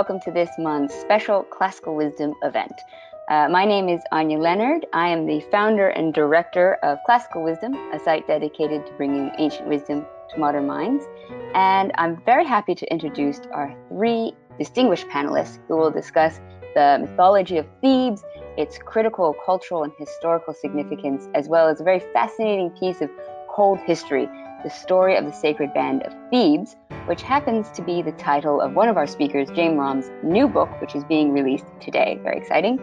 Welcome to this month's special Classical Wisdom event. Uh, my name is Anya Leonard. I am the founder and director of Classical Wisdom, a site dedicated to bringing ancient wisdom to modern minds. And I'm very happy to introduce our three distinguished panelists who will discuss the mythology of Thebes, its critical cultural and historical significance, as well as a very fascinating piece of cold history, the story of the sacred band of Thebes, which happens to be the title of one of our speakers, James Romm's new book, which is being released today. Very exciting.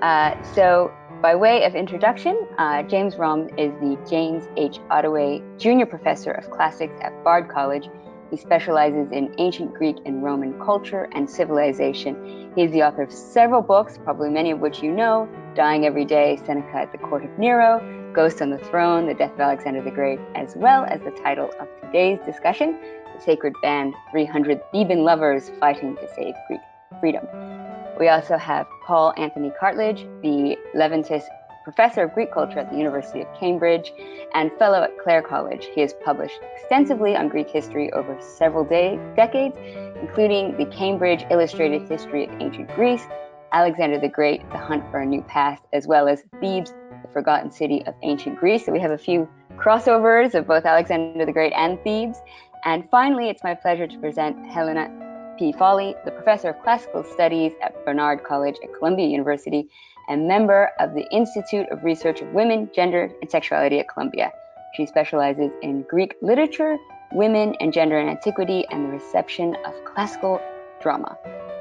Uh, so, by way of introduction, uh, James Romm is the James H. Ottaway Junior Professor of Classics at Bard College. He specializes in ancient Greek and Roman culture and civilization. He is the author of several books, probably many of which you know Dying Every Day, Seneca at the Court of Nero, Ghost on the Throne, The Death of Alexander the Great, as well as the title of today's discussion, sacred band 300 Theban lovers fighting to save Greek freedom. We also have Paul Anthony Cartledge, the Leventis Professor of Greek Culture at the University of Cambridge and fellow at Clare College. He has published extensively on Greek history over several day, decades, including the Cambridge Illustrated History of Ancient Greece, Alexander the Great, The Hunt for a New Past, as well as Thebes, the Forgotten City of Ancient Greece. So we have a few crossovers of both Alexander the Great and Thebes. And finally, it's my pleasure to present Helena P. Foley, the professor of classical studies at Barnard College at Columbia University and member of the Institute of Research of Women, Gender, and Sexuality at Columbia. She specializes in Greek literature, women and gender in antiquity, and the reception of classical drama.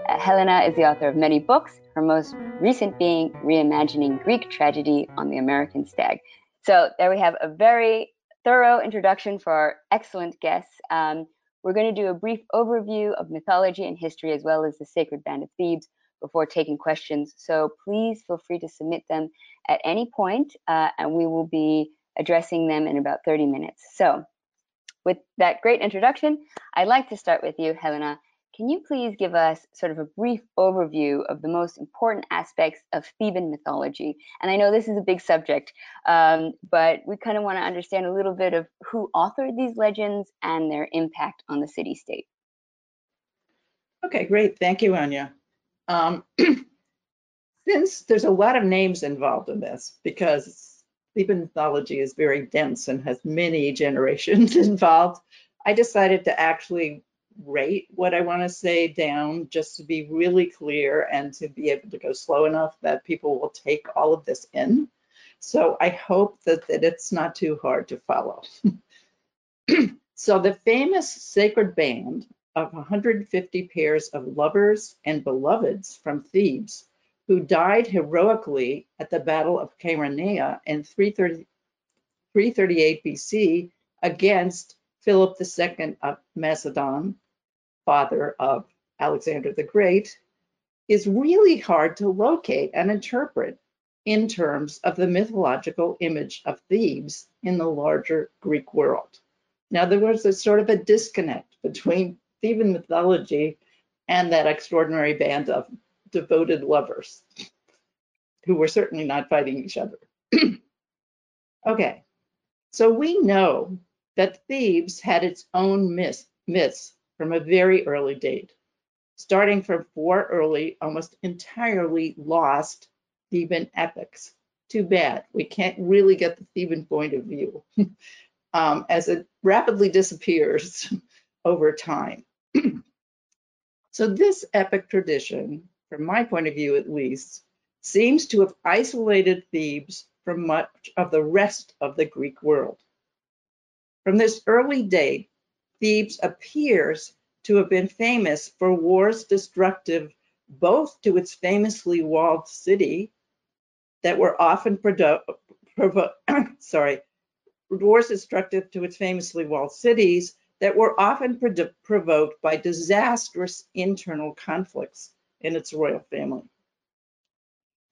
Uh, Helena is the author of many books, her most recent being Reimagining Greek Tragedy on the American Stage. So there we have a very thorough introduction for our excellent guests. Um, we're going to do a brief overview of mythology and history as well as the sacred band of Thebes before taking questions. So please feel free to submit them at any point, uh, and we will be addressing them in about 30 minutes. So with that great introduction, I'd like to start with you, Helena, can you please give us sort of a brief overview of the most important aspects of Theban mythology? And I know this is a big subject, um, but we kind of want to understand a little bit of who authored these legends and their impact on the city state. Okay, great. Thank you, Anya. Um, since there's a lot of names involved in this, because Theban mythology is very dense and has many generations involved, I decided to actually rate what I want to say down just to be really clear and to be able to go slow enough that people will take all of this in. So I hope that, that it's not too hard to follow. so the famous sacred band of 150 pairs of lovers and beloveds from Thebes who died heroically at the Battle of Chaeronea in 330, 338 BC against Philip II of Macedon father of Alexander the Great, is really hard to locate and interpret in terms of the mythological image of Thebes in the larger Greek world. Now, there was a sort of a disconnect between Theban mythology and that extraordinary band of devoted lovers who were certainly not fighting each other. okay, so we know that Thebes had its own myth, myths from a very early date, starting from four early, almost entirely lost Theban epics. Too bad, we can't really get the Theban point of view um, as it rapidly disappears over time. so this epic tradition, from my point of view at least, seems to have isolated Thebes from much of the rest of the Greek world. From this early date, Thebes appears to have been famous for wars destructive both to its famously walled city that were often provo sorry, wars destructive to its famously walled cities that were often provoked by disastrous internal conflicts in its royal family.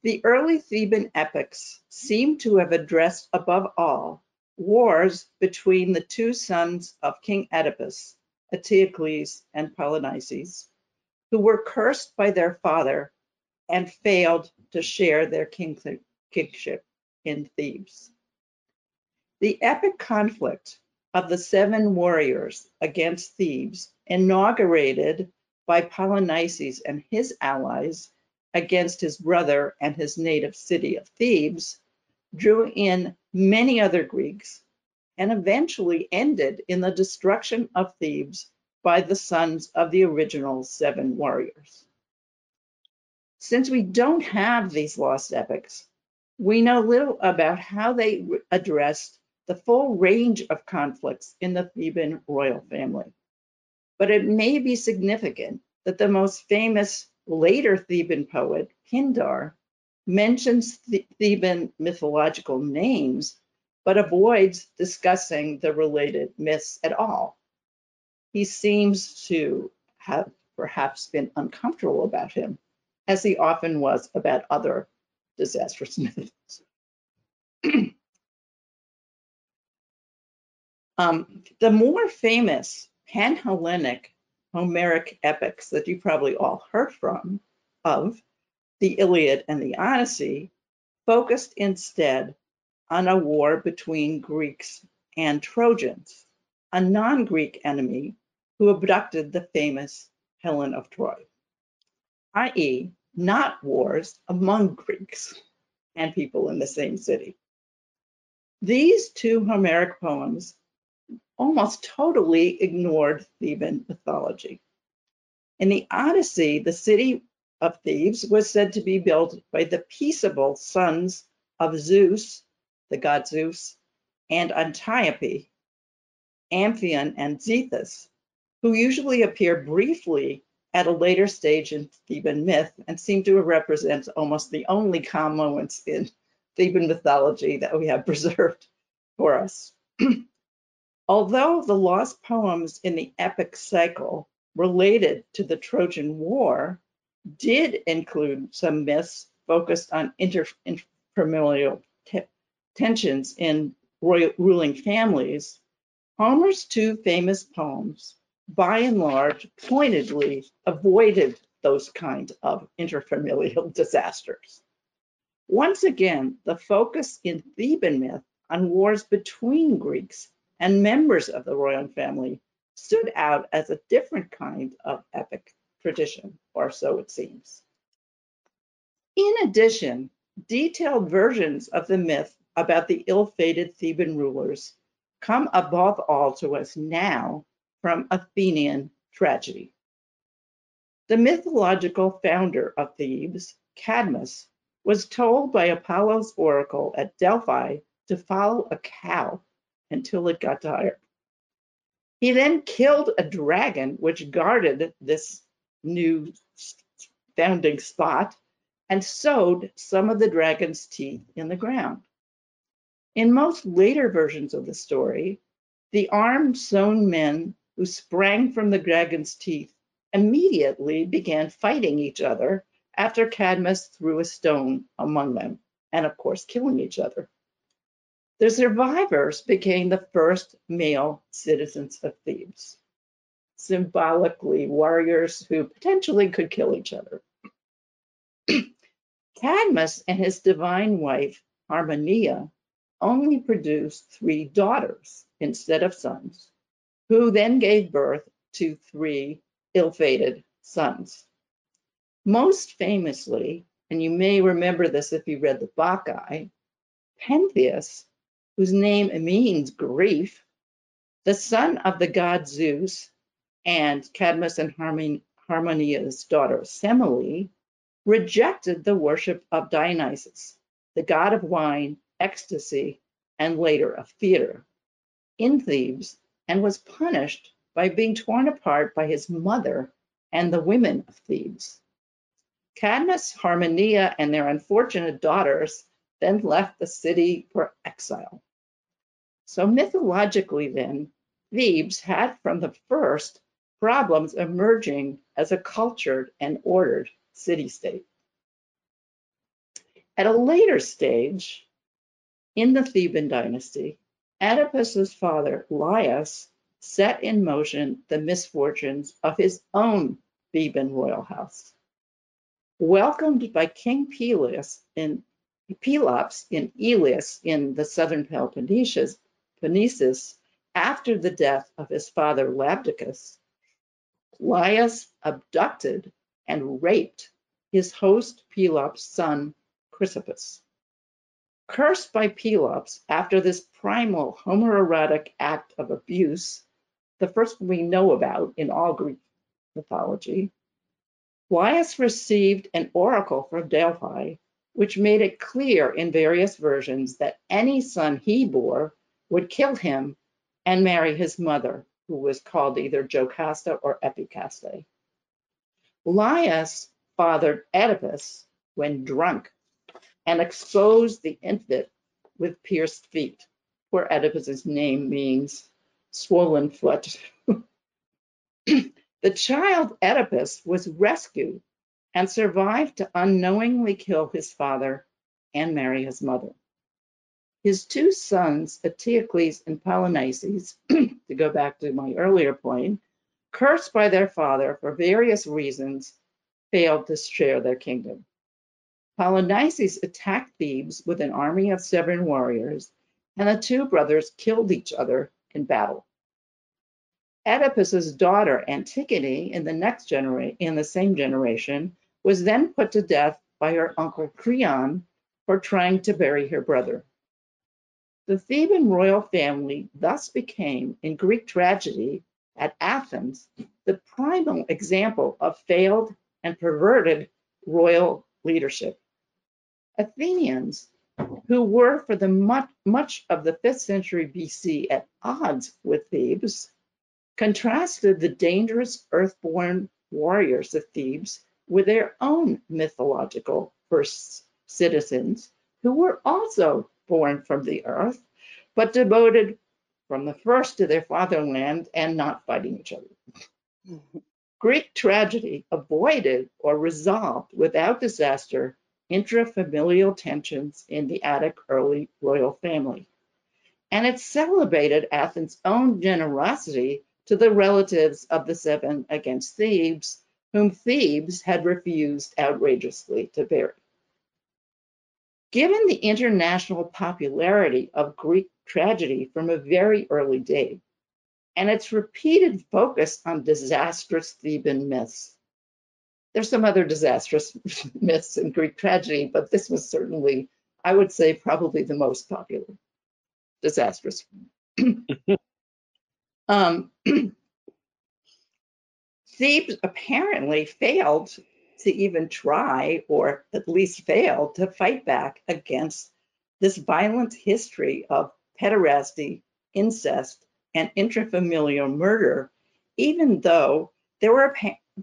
The early Theban epics seem to have addressed above all wars between the two sons of King Oedipus, Eteocles and Polynices, who were cursed by their father and failed to share their kingship in Thebes. The epic conflict of the seven warriors against Thebes inaugurated by Polynices and his allies against his brother and his native city of Thebes drew in many other Greeks and eventually ended in the destruction of Thebes by the sons of the original seven warriors. Since we don't have these lost epics, we know little about how they addressed the full range of conflicts in the Theban royal family. But it may be significant that the most famous later Theban poet, Pindar, mentions the Theban mythological names, but avoids discussing the related myths at all. He seems to have perhaps been uncomfortable about him, as he often was about other disastrous myths. um, the more famous Pan-Hellenic Homeric epics that you probably all heard from of the Iliad and the Odyssey focused instead on a war between Greeks and Trojans, a non-Greek enemy who abducted the famous Helen of Troy, i.e. not wars among Greeks and people in the same city. These two Homeric poems almost totally ignored Theban mythology. In the Odyssey, the city of Thebes was said to be built by the peaceable sons of Zeus, the god Zeus, and Antiope, Amphion, and Zethus, who usually appear briefly at a later stage in Theban myth and seem to represent almost the only calm moments in Theban mythology that we have preserved for us. Although the lost poems in the epic cycle related to the Trojan War did include some myths focused on interfamilial tensions in royal ruling families, Homer's two famous poems, by and large, pointedly avoided those kind of interfamilial disasters. Once again, the focus in Theban myth on wars between Greeks and members of the royal family stood out as a different kind of epic tradition, or so it seems. In addition, detailed versions of the myth about the ill-fated Theban rulers come above all to us now from Athenian tragedy. The mythological founder of Thebes, Cadmus, was told by Apollo's oracle at Delphi to follow a cow until it got tired. He then killed a dragon which guarded this new founding spot and sowed some of the dragon's teeth in the ground. In most later versions of the story, the armed sown men who sprang from the dragon's teeth immediately began fighting each other after Cadmus threw a stone among them, and of course killing each other. The survivors became the first male citizens of Thebes, symbolically warriors who potentially could kill each other. Cadmus and his divine wife, Harmonia, only produced three daughters instead of sons, who then gave birth to three ill-fated sons. Most famously, and you may remember this if you read the Bacchae, Pentheus whose name means grief, the son of the god Zeus, and Cadmus and Harmonia's daughter Semele, rejected the worship of Dionysus, the god of wine, ecstasy, and later of theater, in Thebes, and was punished by being torn apart by his mother and the women of Thebes. Cadmus, Harmonia, and their unfortunate daughters then left the city for exile. So mythologically then, Thebes had from the first problems emerging as a cultured and ordered city-state. At a later stage, in the Theban dynasty, Oedipus's father, Laius, set in motion the misfortunes of his own Theban royal house. Welcomed by King Peleus in Pelops in Elis in the southern Peloponnesus, after the death of his father Labdacus, Laius abducted and raped his host Pelops' son Chrysippus. Cursed by Pelops after this primal homoerotic act of abuse, the first we know about in all Greek mythology, Laius received an oracle from Delphi, which made it clear in various versions that any son he bore would kill him and marry his mother, who was called either Jocasta or Epicaste. Laius fathered Oedipus when drunk and exposed the infant with pierced feet, where Oedipus's name means swollen foot. the child Oedipus was rescued and survived to unknowingly kill his father and marry his mother. His two sons, Eteocles and Polynices, go back to my earlier point, cursed by their father for various reasons, failed to share their kingdom. Polynices attacked Thebes with an army of seven warriors, and the two brothers killed each other in battle. Oedipus's daughter Antigone in the next generation, in the same generation, was then put to death by her uncle Creon for trying to bury her brother. The Theban royal family thus became, in Greek tragedy at Athens, the primal example of failed and perverted royal leadership. Athenians, who were for the much, much of the 5th century BC at odds with Thebes, contrasted the dangerous earthborn warriors of Thebes with their own mythological first citizens who were also born from the earth, but devoted from the first to their fatherland and not fighting each other. Mm-hmm. Greek tragedy avoided or resolved without disaster intrafamilial tensions in the Attic early royal family. And it celebrated Athens' own generosity to the relatives of the seven against Thebes, whom Thebes had refused outrageously to bury. Given the international popularity of Greek tragedy from a very early date, and its repeated focus on disastrous Theban myths, there's some other disastrous myths in Greek tragedy, but this was certainly, I would say, probably the most popular disastrous. um, Thebes apparently failed to even try, or at least fail to fight back against this violent history of pederasty, incest, and intrafamilial murder, even though there were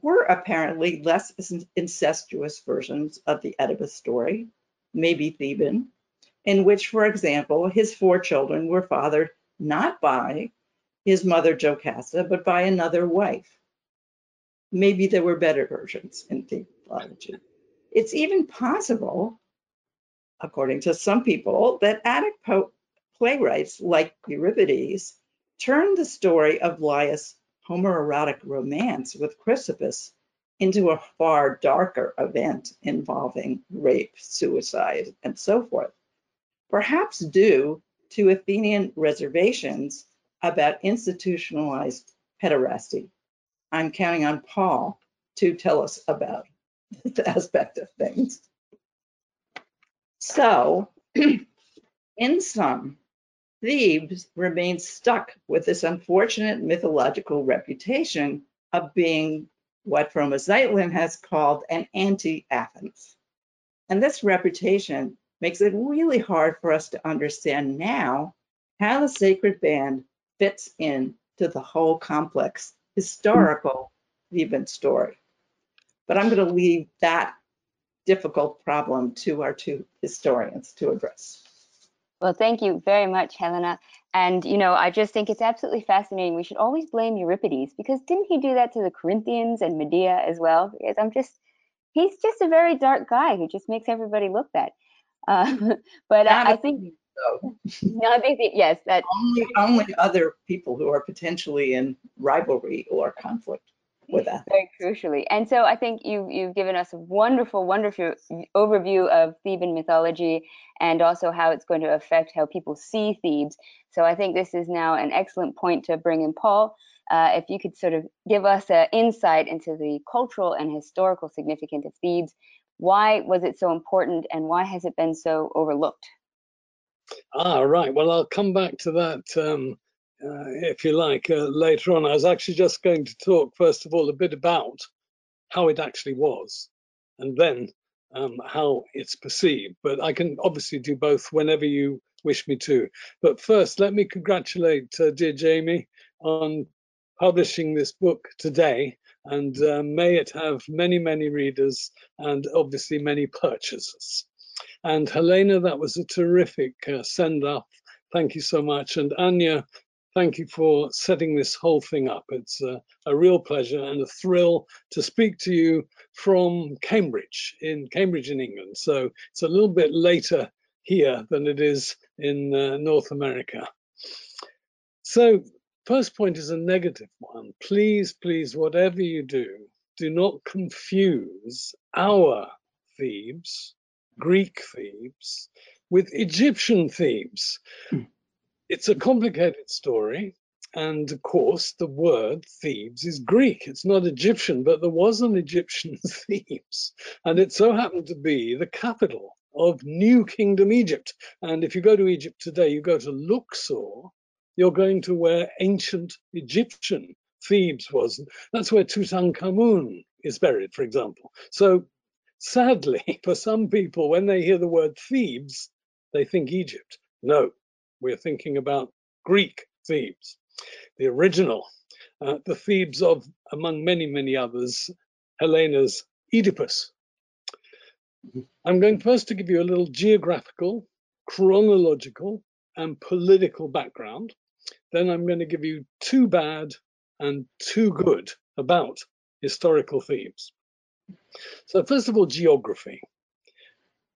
were apparently less incestuous versions of the Oedipus story, maybe Theban, in which, for example, his four children were fathered not by his mother Jocasta, but by another wife. Maybe there were better versions in theology. It's even possible, according to some people, that Attic playwrights like Euripides turned the story of Laius homoerotic romance with Chrysippus into a far darker event involving rape, suicide, and so forth, perhaps due to Athenian reservations about institutionalized pederasty. I'm counting on Paul to tell us about this aspect of things. So, in sum, Thebes remains stuck with this unfortunate mythological reputation of being what Froma Zeitlin has called an anti-Athens. And this reputation makes it really hard for us to understand now how the sacred band fits in to the whole complex historical Theban story. But I'm going to leave that difficult problem to our two historians to address. Well, thank you very much, Helena. And, you know, I just think it's absolutely fascinating. We should always blame Euripides because didn't he do that to the Corinthians and Medea as well? Because I'm just, he's just a very dark guy who just makes everybody look bad. Uh, but I, I think, so. no, I think, yes, that only, only other people who are potentially in rivalry or conflict with that. Very crucially. And so I think you, you've given us a wonderful, wonderful overview of Theban mythology and also how it's going to affect how people see Thebes. So I think this is now an excellent point to bring in Paul uh, if you could sort of give us an insight into the cultural and historical significance of Thebes. Why was it so important and why has it been so overlooked? Ah, right. Well, I'll come back to that um, uh, if you like uh, later on. I was actually just going to talk, first of all, a bit about how it actually was and then um, how it's perceived. But I can obviously do both whenever you wish me to. But first, let me congratulate uh, dear Jamie on publishing this book today. And uh, may it have many, many readers and obviously many purchasers. And Helena, that was a terrific uh, send off. Thank you so much. And Anya, thank you for setting this whole thing up. It's a, a, real pleasure and a thrill to speak to you from Cambridge, in Cambridge in England. So it's a little bit later here than it is in uh, North America. So first point is a negative one. Please, please, whatever you do, do not confuse our Thebes, Greek Thebes, with Egyptian Thebes. Hmm. It's a complicated story. And of course, the word Thebes is Greek. It's not Egyptian, but there was an Egyptian Thebes. And it so happened to be the capital of New Kingdom Egypt. And if you go to Egypt today, you go to Luxor, you're going to where ancient Egyptian Thebes was. That's where Tutankhamun is buried, for example. So sadly, for some people, when they hear the word Thebes, they think Egypt. No, we're thinking about Greek Thebes, the original, uh, the Thebes of, among many, many others, Helena's Oedipus. I'm going first to give you a little geographical, chronological, and political background. Then I'm going to give you two bad and two good about historical Thebes. So first of all, geography.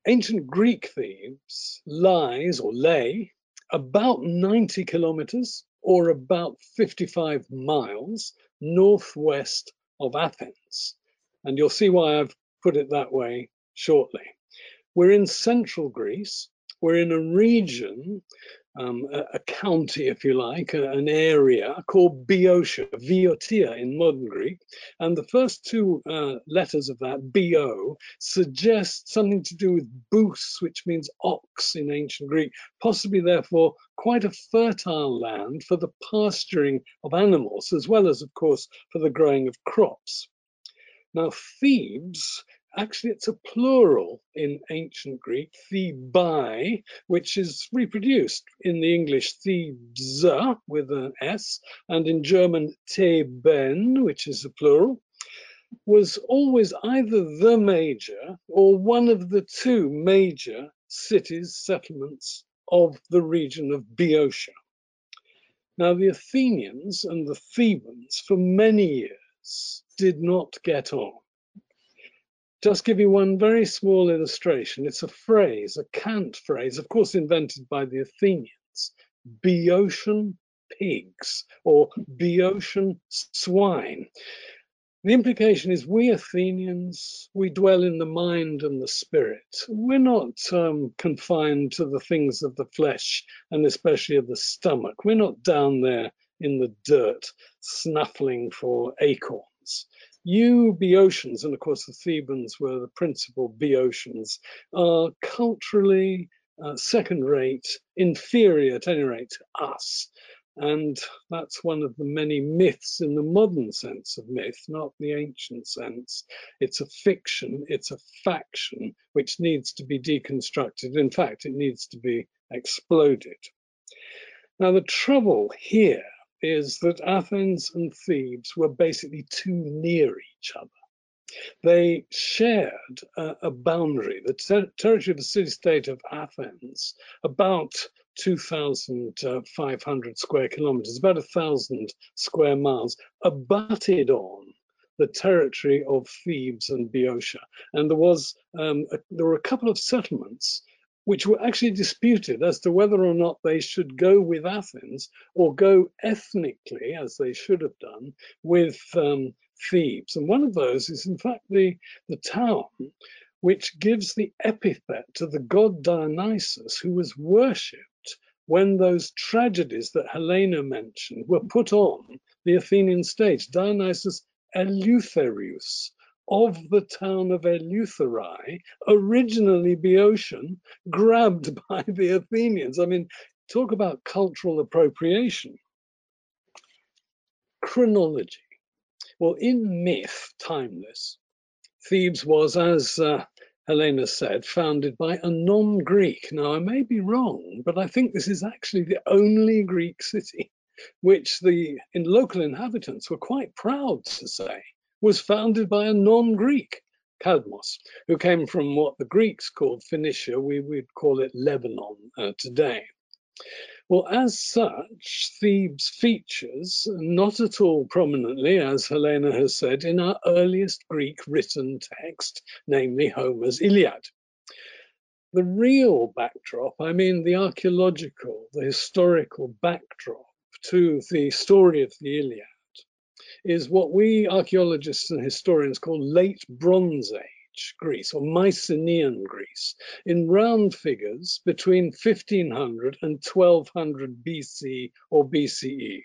Ancient Greek Thebes lies or lay about 90 kilometers or about 55 miles northwest of Athens. And you'll see why I've put it that way shortly. We're in central Greece. We're in a region, um, a, a, county, if you like, an area called Boeotia, Viotia in modern Greek. And the first two uh, letters of that, Bo, suggest something to do with bous, which means ox in ancient Greek, possibly therefore quite a fertile land for the pasturing of animals, as well as, of course, for the growing of crops. Now, Thebes actually it's a plural in ancient Greek, Thebai, which is reproduced in the English Thebes with an S, and in German Theben, which is a plural, was always either the major or one of the two major cities, settlements of the region of Boeotia. Now, the Athenians and the Thebans, for many years, did not get on just give you one very small illustration. It's a phrase, a cant phrase, of course invented by the Athenians, Boeotian pigs or Boeotian swine. The implication is we Athenians, we dwell in the mind and the spirit. We're not um, confined to the things of the flesh and especially of the stomach. We're not down there in the dirt snuffling for acorns. You Boeotians, and of course the Thebans were the principal Boeotians, are culturally uh, second rate, inferior at any rate to us. And that's one of the many myths in the modern sense of myth, not the ancient sense. It's a fiction, it's a faction which needs to be deconstructed. In fact, it needs to be exploded. Now, the trouble here is that Athens and Thebes were basically too near each other. They shared a, a boundary, the ter territory of the city-state of Athens, about 2,500 square kilometers, about a thousand square miles, abutted on the territory of Thebes and Boeotia. And there was um, a, there were a couple of settlements which were actually disputed as to whether or not they should go with Athens or go ethnically, as they should have done, with um, Thebes. And one of those is, in fact, the, the town which gives the epithet to the god Dionysus, who was worshipped when those tragedies that Helena mentioned were put on the Athenian stage, Dionysus Eleutherius of the town of Eleutherae, originally Boeotian, grabbed by the Athenians. I mean, talk about cultural appropriation. Chronology. Well, in myth, timeless, Thebes was, as uh, Helena said, founded by a non-Greek. Now, I may be wrong, but I think this is actually the only Greek city which the in local inhabitants were quite proud to say was founded by a non-Greek, Cadmos, who came from what the Greeks called Phoenicia. We would call it Lebanon uh, today. Well, as such, Thebes features not at all prominently, as Helena has said, in our earliest Greek written text, namely Homer's Iliad. The real backdrop, I mean the archaeological, the historical backdrop to the story of the Iliad, is what we archaeologists and historians call late Bronze Age Greece or Mycenaean Greece in round figures between 1500 and 1200 BC or BCE.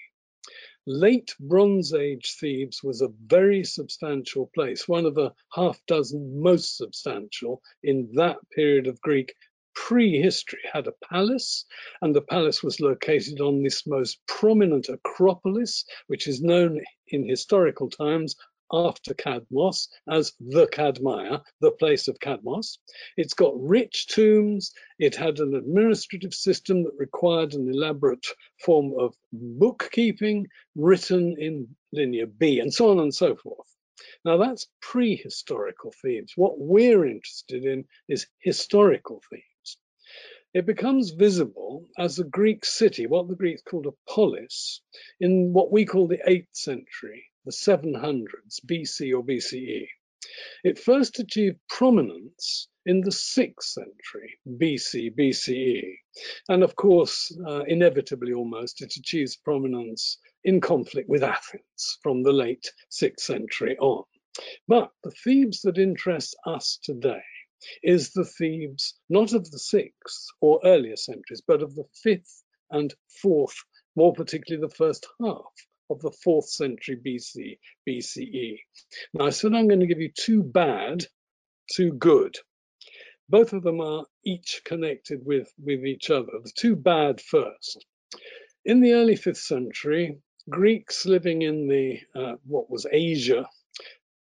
Late Bronze Age Thebes was a very substantial place, one of a half dozen most substantial in that period of Greek prehistory had a palace, and the palace was located on this most prominent acropolis, which is known in historical times after Cadmos as the Cadmea, the place of Cadmos. It's got rich tombs. It had an administrative system that required an elaborate form of bookkeeping written in Linear B, and so on and so forth. Now that's prehistorical Thebes. What we're interested in is historical Thebes. It becomes visible as a Greek city, what the Greeks called a polis, in what we call the 8th century the 700s BC or BCE. It first achieved prominence in the 6th century BC, BCE. And of course, uh, inevitably almost, it achieves prominence in conflict with Athens from the late 6th century on. But the Thebes that interests us today is the Thebes not of the 6th or earlier centuries, but of the 5th and 4th, more particularly the first half of the fourth century BC, BCE. Now I said I'm going to give you two bad, two good. Both of them are each connected with, with each other. The two bad first. In the early fifth century, Greeks living in the uh, what was Asia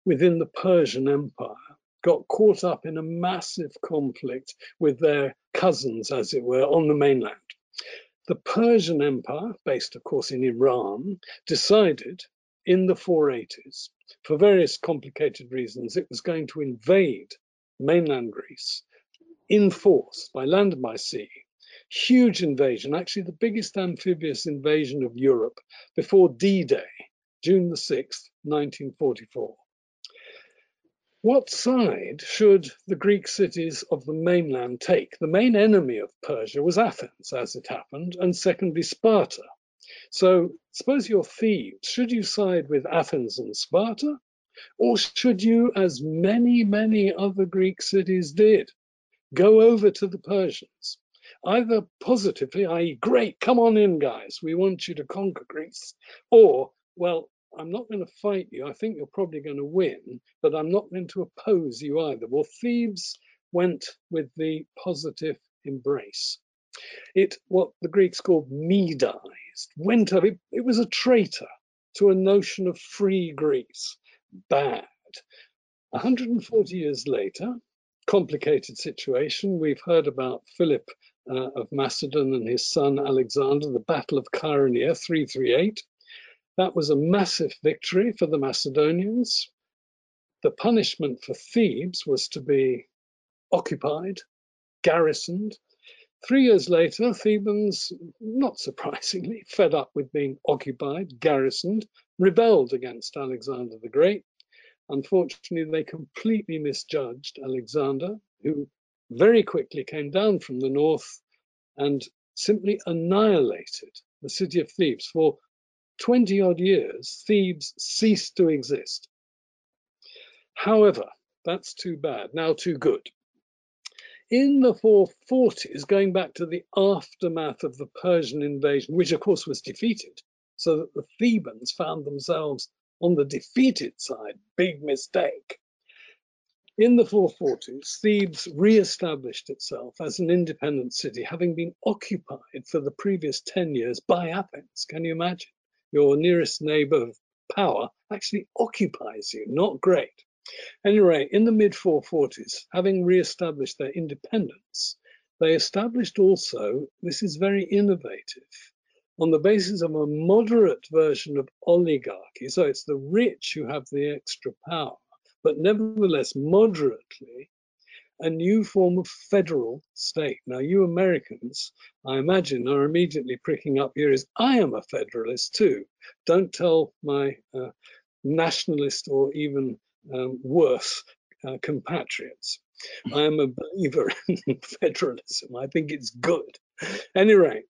within the Persian Empire got caught up in a massive conflict with their cousins, as it were, on the mainland. The Persian Empire, based of course in Iran, decided in the 480s, for various complicated reasons, it was going to invade mainland Greece in force by land and by sea. Huge invasion, actually the biggest amphibious invasion of Europe before D-Day, June the 6th, 1944. What side should the Greek cities of the mainland take? The main enemy of Persia was Athens, as it happened, and secondly, Sparta. So suppose you're Thebes. Should you side with Athens and Sparta? Or should you, as many, many other Greek cities did, go over to the Persians? Either positively, i.e., great, come on in, guys, we want you to conquer Greece, or, well, I'm not going to fight you. I think you're probably going to win, but I'm not going to oppose you either. Well, Thebes went with the positive embrace. It, what the Greeks called medized, went up, it, it was a traitor to a notion of free Greece. Bad. 140 years later, complicated situation. We've heard about Philip uh, of Macedon and his son Alexander, the Battle of Chaeronea, 338. That was a massive victory for the Macedonians. The punishment for Thebes was to be occupied, garrisoned. Three years later, Thebans, not surprisingly, fed up with being occupied, garrisoned, rebelled against Alexander the Great. Unfortunately, they completely misjudged Alexander, who very quickly came down from the north and simply annihilated the city of Thebes. For 20 odd years, Thebes ceased to exist. However, that's too bad, now too good. In the 440s, going back to the aftermath of the Persian invasion, which of course was defeated so that the Thebans found themselves on the defeated side. Big mistake. In the 440s, Thebes re-established itself as an independent city, having been occupied for the previous 10 years by Athens. Can you imagine? Your nearest neighbor of power actually occupies you. Not great. Anyway, in the mid 440s, having re-established their independence, they established also, this is very innovative, on the basis of a moderate version of oligarchy. So it's the rich who have the extra power but nevertheless moderately a new form of federal state. Now, you Americans, I imagine, are immediately pricking up ears. I am a federalist too. Don't tell my uh, nationalist or even um, worse uh, compatriots. I am a believer in federalism. I think it's good. Anyway,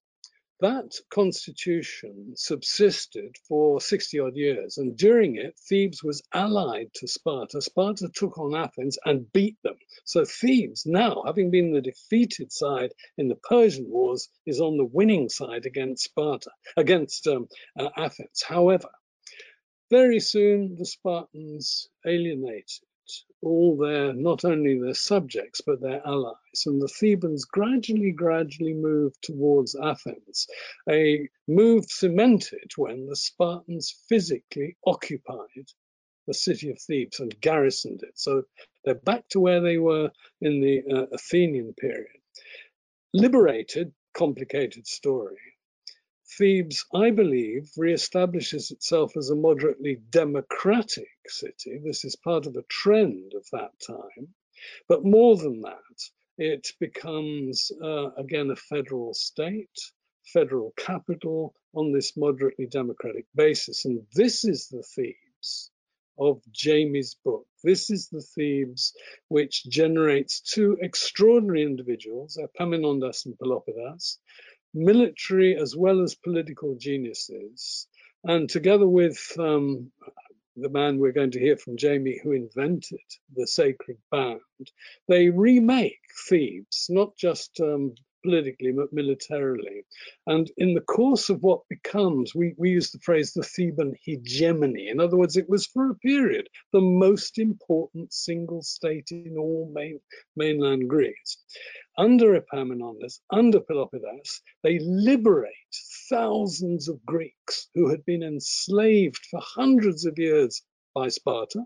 that constitution subsisted for 60 odd years, and during it, Thebes was allied to Sparta. Sparta took on Athens and beat them. So Thebes, now having been the defeated side in the Persian Wars, is on the winning side against Sparta, against um, uh, Athens. However, very soon the Spartans alienated all their, not only their subjects, but their allies. And the Thebans gradually, gradually moved towards Athens, a move cemented when the Spartans physically occupied the city of Thebes and garrisoned it. So they're back to where they were in the uh, Athenian period. Liberated, complicated story. Thebes, I believe, re-establishes itself as a moderately democratic city. This is part of a trend of that time. But more than that, it becomes, uh, again, a federal state, federal capital on this moderately democratic basis. And this is the Thebes of Jamie's book. This is the Thebes which generates two extraordinary individuals, Epaminondas and Pelopidas, military as well as political geniuses. And together with um, the man we're going to hear from, Jamie, who invented the sacred band, they remake Thebes, not just um, politically but militarily. And in the course of what becomes, we, we use the phrase the Theban hegemony. In other words, it was for a period the most important single state in all main, mainland Greece. Under Epaminondas, under Pelopidas, they liberate thousands of Greeks who had been enslaved for hundreds of years by Sparta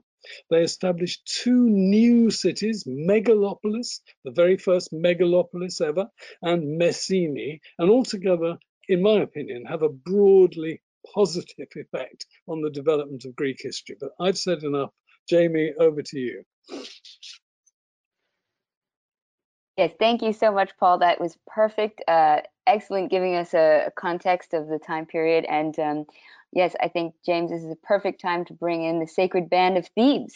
they established two new cities, Megalopolis, the very first megalopolis ever, and Messini, and altogether, in my opinion, have a broadly positive effect on the development of Greek history. But I've said enough. Jamie, over to you. Yes, thank you so much, Paul. That was perfect. Uh, excellent giving us a, context of the time period. And um, yes, I think James, this is a perfect time to bring in the Sacred Band of Thebes.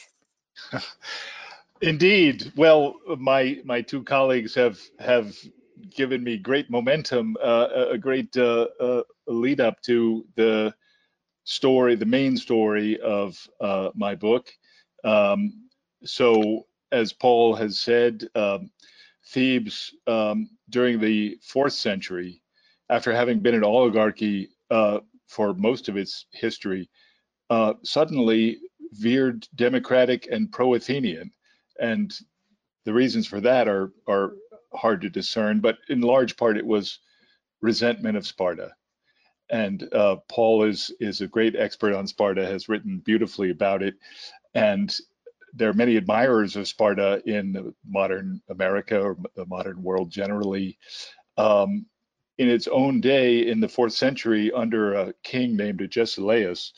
Indeed. Well, my my two colleagues have have given me great momentum, uh, a great uh, uh, lead up to the story, the main story of uh, my book. Um, so, as Paul has said, um, Thebes um, during the fourth century, after having been an oligarchy uh, for most of its history, uh, suddenly veered democratic and pro-Athenian, and the reasons for that are are hard to discern. But in large part, it was resentment of Sparta, and uh, Paul is is a great expert on Sparta, has written beautifully about it, and there are many admirers of Sparta in modern America or the modern world generally. Um, in its own day in the fourth century under a king named Agesilaus,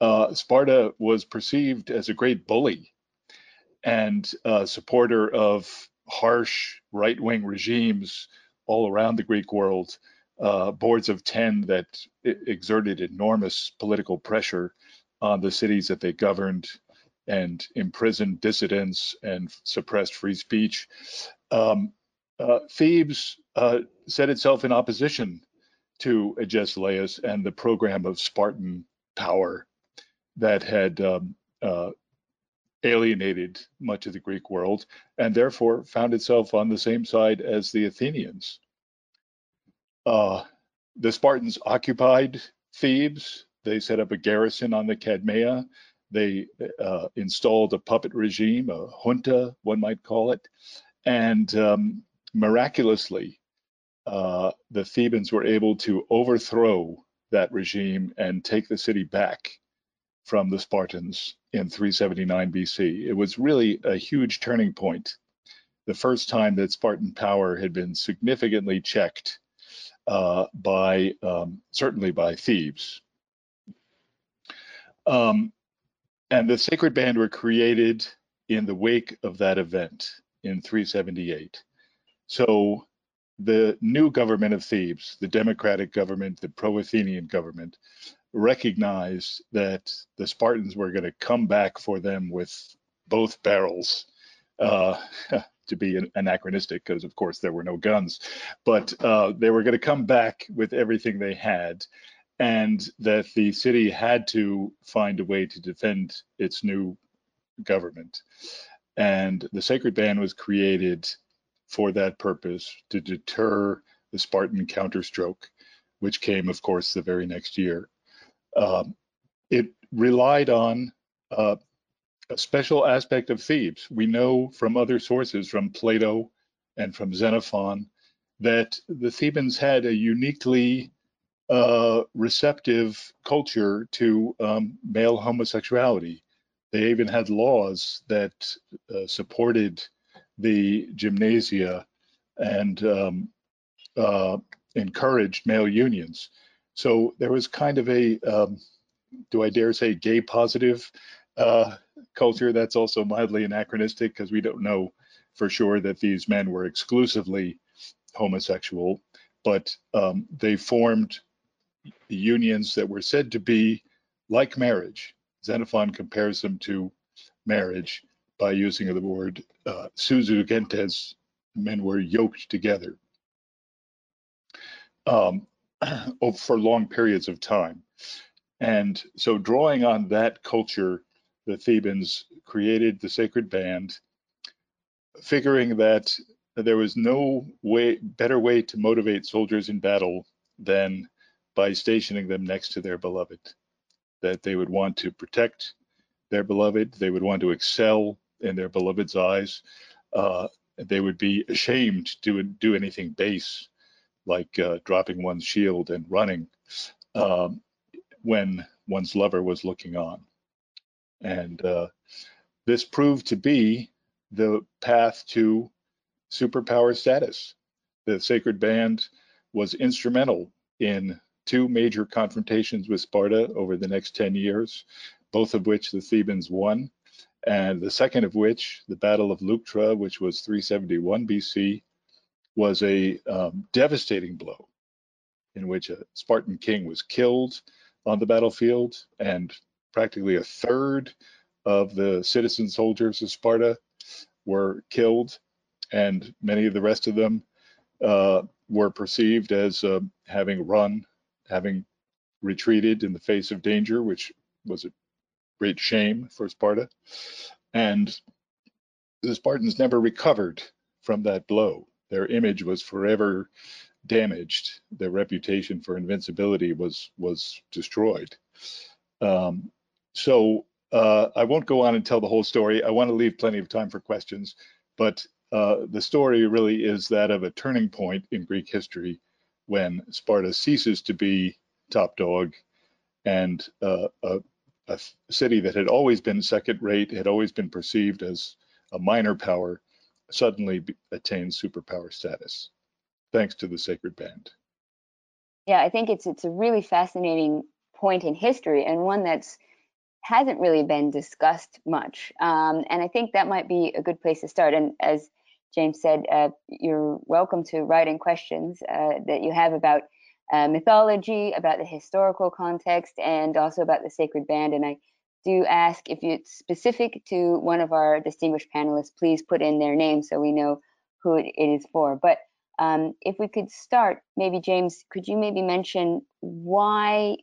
uh, Sparta was perceived as a great bully and a supporter of harsh right wing regimes all around the Greek world, uh, boards of 10 that exerted enormous political pressure on the cities that they governed and imprisoned dissidents and suppressed free speech. Um, uh, Thebes uh, set itself in opposition to Agesilaus and the program of Spartan power that had um, uh, alienated much of the Greek world and therefore found itself on the same side as the Athenians. Uh, the Spartans occupied Thebes. They set up a garrison on the Cadmea. They uh, installed a puppet regime, a junta, one might call it. And um, miraculously, uh, the Thebans were able to overthrow that regime and take the city back from the Spartans in 379 BC. It was really a huge turning point. The first time that Spartan power had been significantly checked uh, by, um, certainly by Thebes. Um, and the Sacred Band were created in the wake of that event in 378. So the new government of Thebes, the democratic government, the pro Athenian government, recognized that the Spartans were going to come back for them with both barrels. Uh, to be anachronistic, because of course there were no guns, but uh, they were going to come back with everything they had, and that the city had to find a way to defend its new government. And the Sacred Band was created for that purpose to deter the Spartan counterstroke, which came, of course, the very next year. Um, it relied on uh, a special aspect of Thebes. We know from other sources, from Plato and from Xenophon, that the Thebans had a uniquely uh, receptive culture to um, male homosexuality. They even had laws that uh, supported the gymnasia and um, uh, encouraged male unions. So there was kind of a, um, do I dare say, gay positive uh, culture that's also mildly anachronistic because we don't know for sure that these men were exclusively homosexual, but um, they formed unions that were said to be like marriage. Xenophon compares them to marriage by using the word uh, susugentes, men were yoked together um, for long periods of time. And so, drawing on that culture, the Thebans created the sacred band, figuring that there was no way, better way to motivate soldiers in battle than by stationing them next to their beloved. That they would want to protect their beloved, they would want to excel in their beloved's eyes. Uh, they would be ashamed to do anything base, like uh, dropping one's shield and running um, when one's lover was looking on. And uh, this proved to be the path to superpower status. The Sacred Band was instrumental in two major confrontations with Sparta over the next 10 years, both of which the Thebans won and the second of which, the Battle of Leuctra, which was 371 BC, was a um, devastating blow in which a Spartan king was killed on the battlefield, and practically a third of the citizen soldiers of Sparta were killed, and many of the rest of them uh, were perceived as uh, having run, having retreated in the face of danger, which was a great shame for Sparta. And the Spartans never recovered from that blow. Their image was forever damaged. Their reputation for invincibility was was destroyed. Um, so uh, I won't go on and tell the whole story. I want to leave plenty of time for questions, but uh, the story really is that of a turning point in Greek history when Sparta ceases to be top dog and uh, a a city that had always been second rate, had always been perceived as a minor power, suddenly attains superpower status, thanks to the Sacred Band. Yeah, I think it's it's a really fascinating point in history and one that's hasn't really been discussed much. Um, and I think that might be a good place to start. And as James said, uh, you're welcome to write in questions uh, that you have about uh, mythology, about the historical context, and also about the sacred band. And I do ask if it's specific to one of our distinguished panelists, please put in their name so we know who it is for. But um, if we could start, maybe James, could you maybe mention why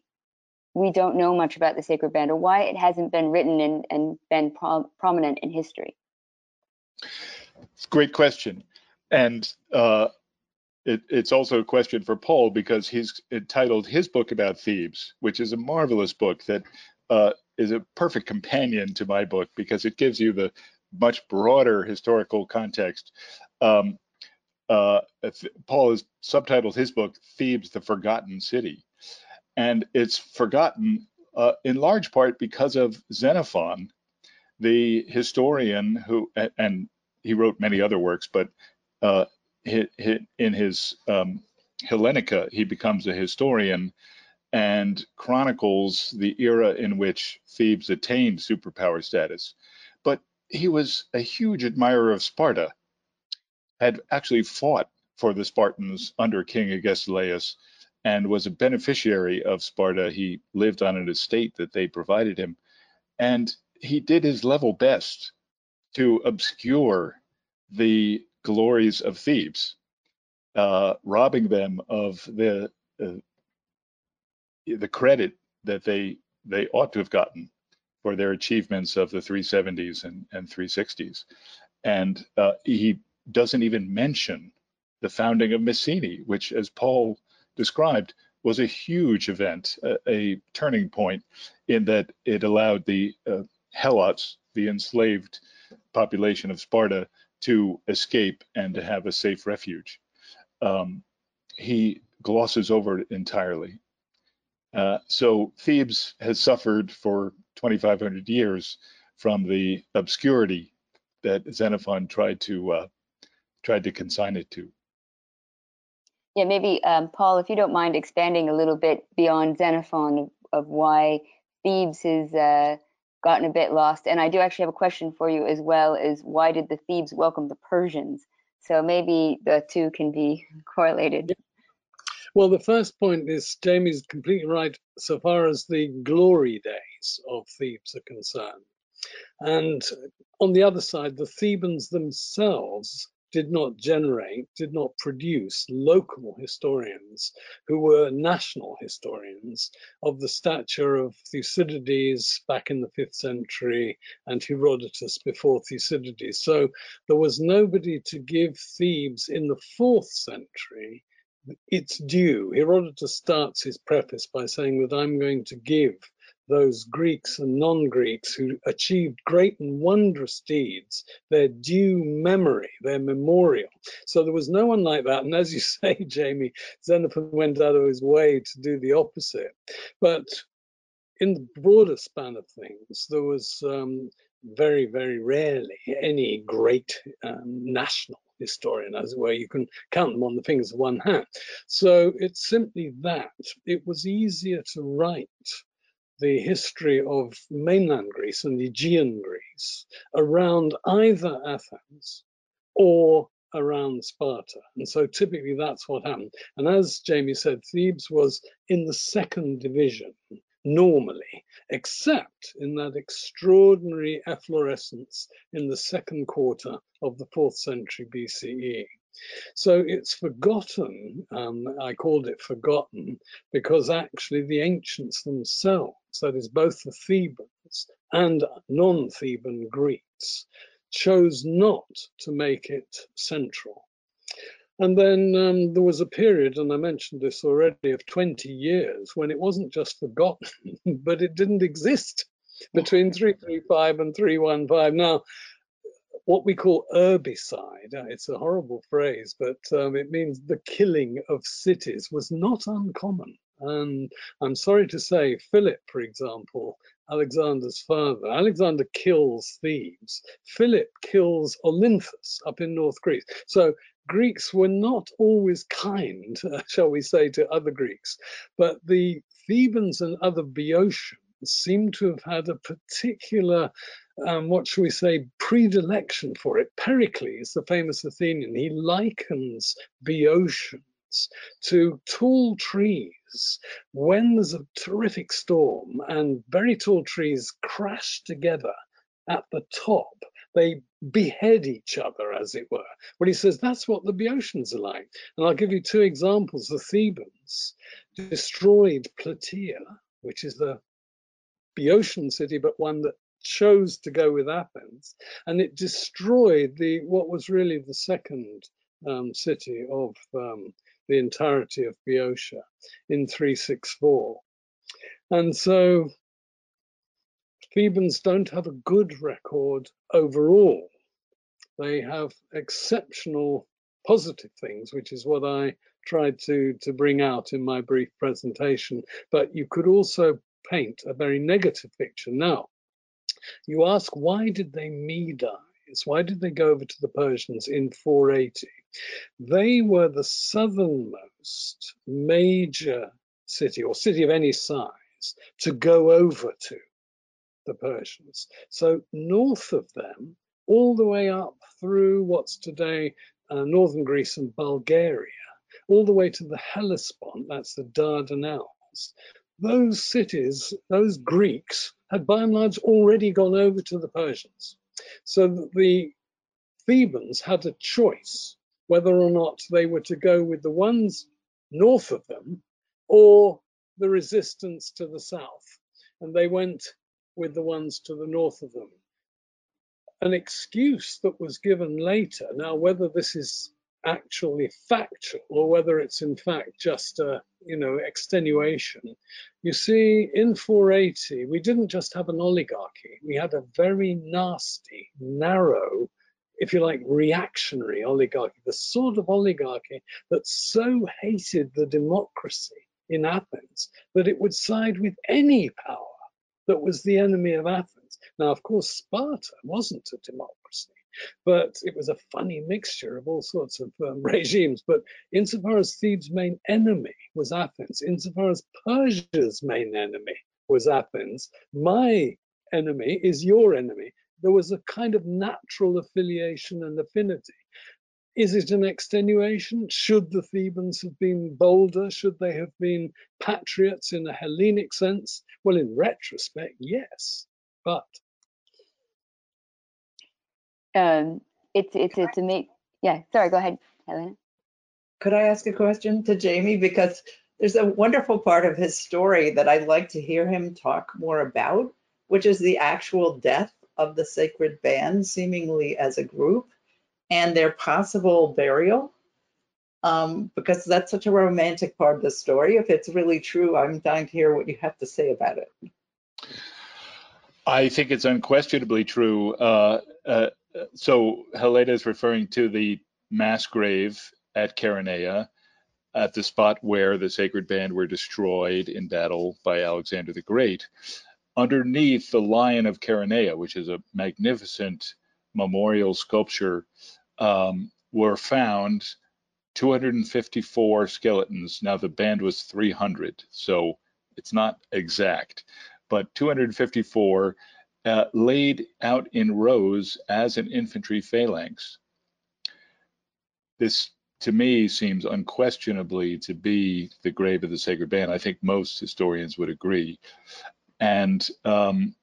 we don't know much about the sacred band or why it hasn't been written and, and been pro prominent in history? It's a great question. And uh, it, it's also a question for Paul because he's entitled his book about Thebes, which is a marvelous book that uh, is a perfect companion to my book because it gives you the much broader historical context. Um, uh, Paul has subtitled his book Thebes, the Forgotten City. And it's forgotten uh, in large part because of Xenophon, the historian who, and he wrote many other works, but uh, in his um, Hellenica, he becomes a historian and chronicles the era in which Thebes attained superpower status. But he was a huge admirer of Sparta, had actually fought for the Spartans under King Agesilaus, and was a beneficiary of Sparta. He lived on an estate that they provided him. And he did his level best to obscure the glories of Thebes, uh, robbing them of the uh, the credit that they they ought to have gotten for their achievements of the 370s and, and 360s. And uh, he doesn't even mention the founding of Messene, which, as Paul described, was a huge event, a, a turning point in that it allowed the uh, Helots, the enslaved population of Sparta, to escape and to have a safe refuge. Um, he glosses over it entirely. Uh, so Thebes has suffered for 2,500 years from the obscurity that Xenophon tried to uh, tried to consign it to. Yeah, maybe um, Paul, if you don't mind expanding a little bit beyond Xenophon of, of why Thebes has uh, gotten a bit lost. And I do actually have a question for you as well is why did the Thebes welcome the Persians? So maybe the two can be correlated. Well, the first point is Jamie's completely right so far as the glory days of Thebes are concerned. And on the other side, the Thebans themselves did not generate, did not produce local historians who were national historians of the stature of Thucydides back in the fifth century and Herodotus before Thucydides. So there was nobody to give Thebes in the fourth century its due. Herodotus starts his preface by saying that I'm going to give those Greeks and non-Greeks who achieved great and wondrous deeds, their due memory, their memorial. So there was no one like that. And as you say, Jamie, Xenophon went out of his way to do the opposite. But in the broader span of things, there was um, very, very rarely any great um, national historian, as it were. You can count them on the fingers of one hand. So it's simply that. It was easier to write the history of mainland Greece and Aegean Greece around either Athens or around Sparta. And so typically that's what happened. And as Jamie said, Thebes was in the second division normally, except in that extraordinary efflorescence in the second quarter of the fourth century BCE. So it's forgotten, um, I called it forgotten, because actually the ancients themselves, that is both the Thebans and non-Theban Greeks, chose not to make it central. And then um, there was a period, and I mentioned this already, of 20 years when it wasn't just forgotten, but it didn't exist between 335 and 315. Now, what we call urbicide. Uh, it's a horrible phrase, but um, it means the killing of cities was not uncommon. And I'm sorry to say, Philip, for example, Alexander's father, Alexander kills Thebes. Philip kills Olynthus up in North Greece. So Greeks were not always kind, uh, shall we say, to other Greeks, but the Thebans and other Boeotians seem to have had a particular um, what shall we say, predilection for it. Pericles, the famous Athenian, he likens Boeotians to tall trees. When there's a terrific storm and very tall trees crash together at the top, they behead each other, as it were. Well, he says that's what the Boeotians are like. And I'll give you two examples. The Thebans destroyed Plataea, which is the Boeotian city, but one that chose to go with Athens, and it destroyed the what was really the second um, city of um, the entirety of Boeotia in 364. And so Thebans don't have a good record overall. They have exceptional positive things, which is what I tried to, to bring out in my brief presentation. But you could also paint a very negative picture. Now, you ask, why did they Why did they go over to the Persians in 480? They were the southernmost major city or city of any size to go over to the Persians. So north of them, all the way up through what's today uh, northern Greece and Bulgaria, all the way to the Hellespont, that's the Dardanelles, those cities, those Greeks, had by and large already gone over to the Persians. So the Thebans had a choice whether or not they were to go with the ones north of them or the resistance to the south. And they went with the ones to the north of them. An excuse that was given later, now whether this is actually factual or whether it's in fact just a you know extenuation. You see in 480 we didn't just have an oligarchy. We had a very nasty narrow if you like reactionary oligarchy the sort of oligarchy that so hated the democracy in athens that it would side with any power that was the enemy of athens. Now of course sparta wasn't a democracy but it was a funny mixture of all sorts of um, regimes. But insofar as Thebes' main enemy was Athens, insofar as Persia's main enemy was Athens, my enemy is your enemy. There was a kind of natural affiliation and affinity. Is it an extenuation? Should the Thebans have been bolder? Should they have been patriots in a Hellenic sense? Well, in retrospect, yes. But um, it's it's it's a make. Yeah, sorry. Go ahead, Helena. Could I ask a question to Jamie? Because there's a wonderful part of his story that I'd like to hear him talk more about, which is the actual death of the sacred band, seemingly as a group, and their possible burial. Um, because that's such a romantic part of the story. If it's really true, I'm dying to hear what you have to say about it. I think it's unquestionably true. Uh, uh, so Helena is referring to the mass grave at Chaeronea, at the spot where the sacred band were destroyed in battle by Alexander the Great. Underneath the Lion of Chaeronea, which is a magnificent memorial sculpture, um, were found 254 skeletons. Now the band was 300, so it's not exact, but 254 uh, laid out in rows as an infantry phalanx. This, to me, seems unquestionably to be the grave of the Sacred Band. I think most historians would agree. And um,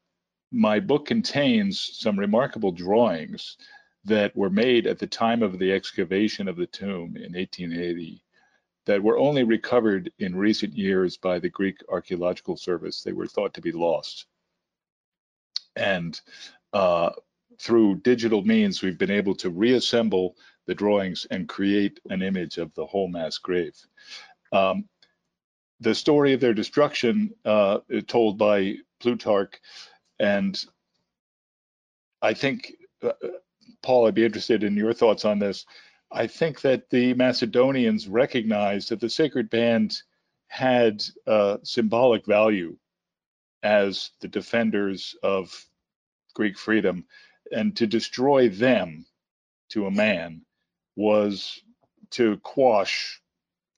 my book contains some remarkable drawings that were made at the time of the excavation of the tomb in 1880 that were only recovered in recent years by the Greek Archaeological Service. They were thought to be lost. And uh, through digital means, we've been able to reassemble the drawings and create an image of the whole mass grave. Um, the story of their destruction uh, told by Plutarch, and I think, uh, Paul, I'd be interested in your thoughts on this. I think that the Macedonians recognized that the sacred band had uh, symbolic value as the defenders of Greek freedom, and to destroy them to a man was to quash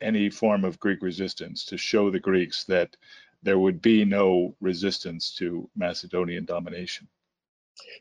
any form of Greek resistance, to show the Greeks that there would be no resistance to Macedonian domination.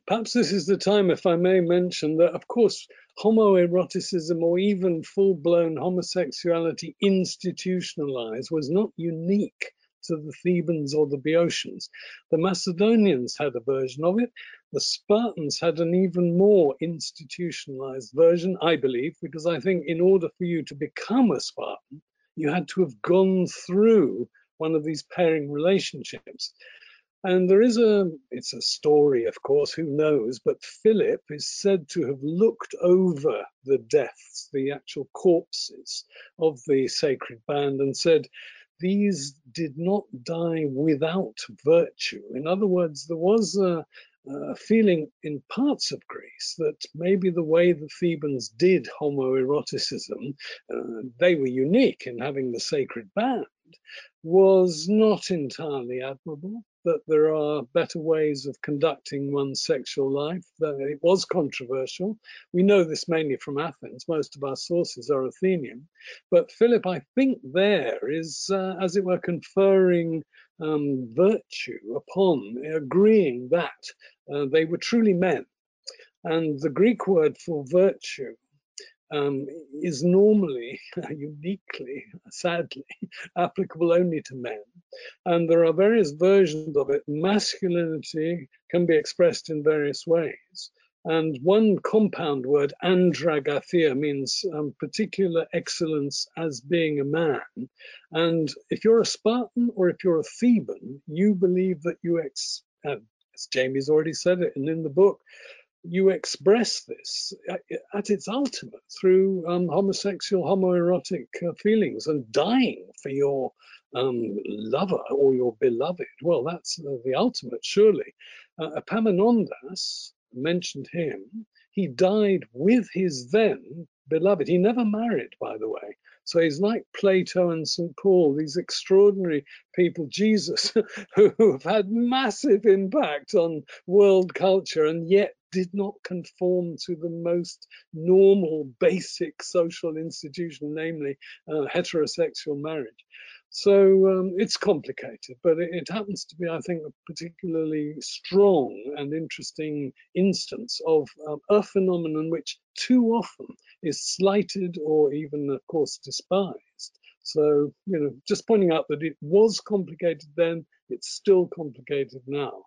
Perhaps this is the time, if I may mention, that of course homoeroticism or even full blown homosexuality institutionalized was not unique to the Thebans or the Boeotians. The Macedonians had a version of it. The Spartans had an even more institutionalized version, I believe, because I think in order for you to become a Spartan, you had to have gone through one of these pairing relationships. And there is a, it's a story, of course, who knows, but Philip is said to have looked over the deaths, the actual corpses of the sacred band and said, these did not die without virtue. In other words, there was a, a feeling in parts of Greece that maybe the way the Thebans did homoeroticism, uh, they were unique in having the sacred band, was not entirely admirable that there are better ways of conducting one's sexual life. That it was controversial. We know this mainly from Athens. Most of our sources are Athenian. But Philip, I think there is, uh, as it were, conferring um, virtue upon, agreeing that uh, they were truly men. And the Greek word for virtue um, is normally, uniquely, sadly, applicable only to men. And there are various versions of it. Masculinity can be expressed in various ways. And one compound word, andragathia, means um, particular excellence as being a man. And if you're a Spartan or if you're a Theban, you believe that you, ex- uh, as Jamie's already said it, and in the book, you express this at, its ultimate through um, homosexual, homoerotic uh, feelings and dying for your um, lover or your beloved. Well, that's uh, the ultimate, surely. Uh, Epaminondas mentioned him. He died with his then beloved. He never married, by the way. So he's like Plato and St. Paul, these extraordinary people, Jesus, who have had massive impact on world culture and yet did not conform to the most normal, basic social institution, namely uh, heterosexual marriage. So um, it's complicated, but it, it, happens to be, I think, a particularly strong and interesting instance of um, a phenomenon which too often is slighted or even, of course, despised. So, you know, just pointing out that it was complicated then, it's still complicated now.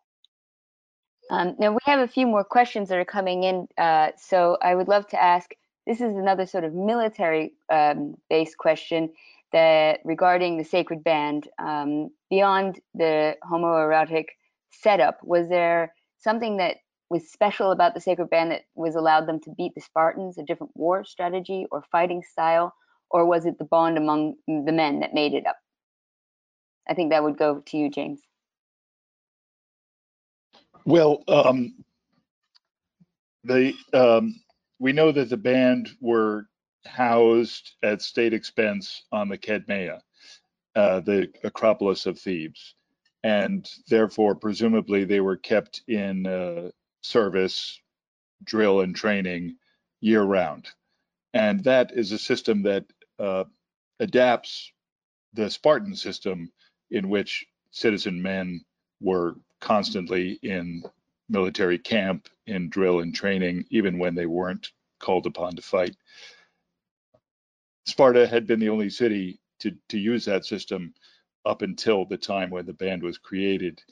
Um, now we have a few more questions that are coming in, uh, so I would love to ask. This is another sort of military-based um, question that regarding the sacred band. Um, beyond the homoerotic setup, was there something that was special about the sacred band that was allowed them to beat the Spartans? A different war strategy or fighting style, or was it the bond among the men that made it up? I think that would go to you, James. Well, um, um, we know that the band were housed at state expense on the Cadmea, uh, the Acropolis of Thebes, and therefore presumably they were kept in uh, service, drill, and training year round. And that is a system that uh, adapts the Spartan system in which citizen men were constantly in military camp, in drill and training, even when they weren't called upon to fight. Sparta had been the only city to, to use that system up until the time when the band was created.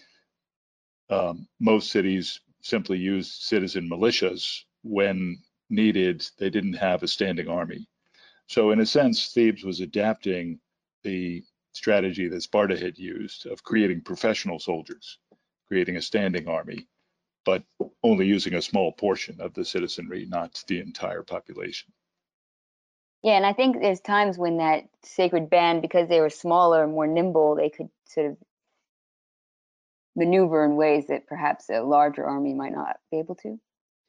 Um, most cities simply used citizen militias when needed. They didn't have a standing army. So in a sense, Thebes was adapting the strategy that Sparta had used of creating professional soldiers creating a standing army, but only using a small portion of the citizenry, not the entire population. Yeah, and I think there's times when that sacred band, because they were smaller and more nimble, they could sort of maneuver in ways that perhaps a larger army might not be able to.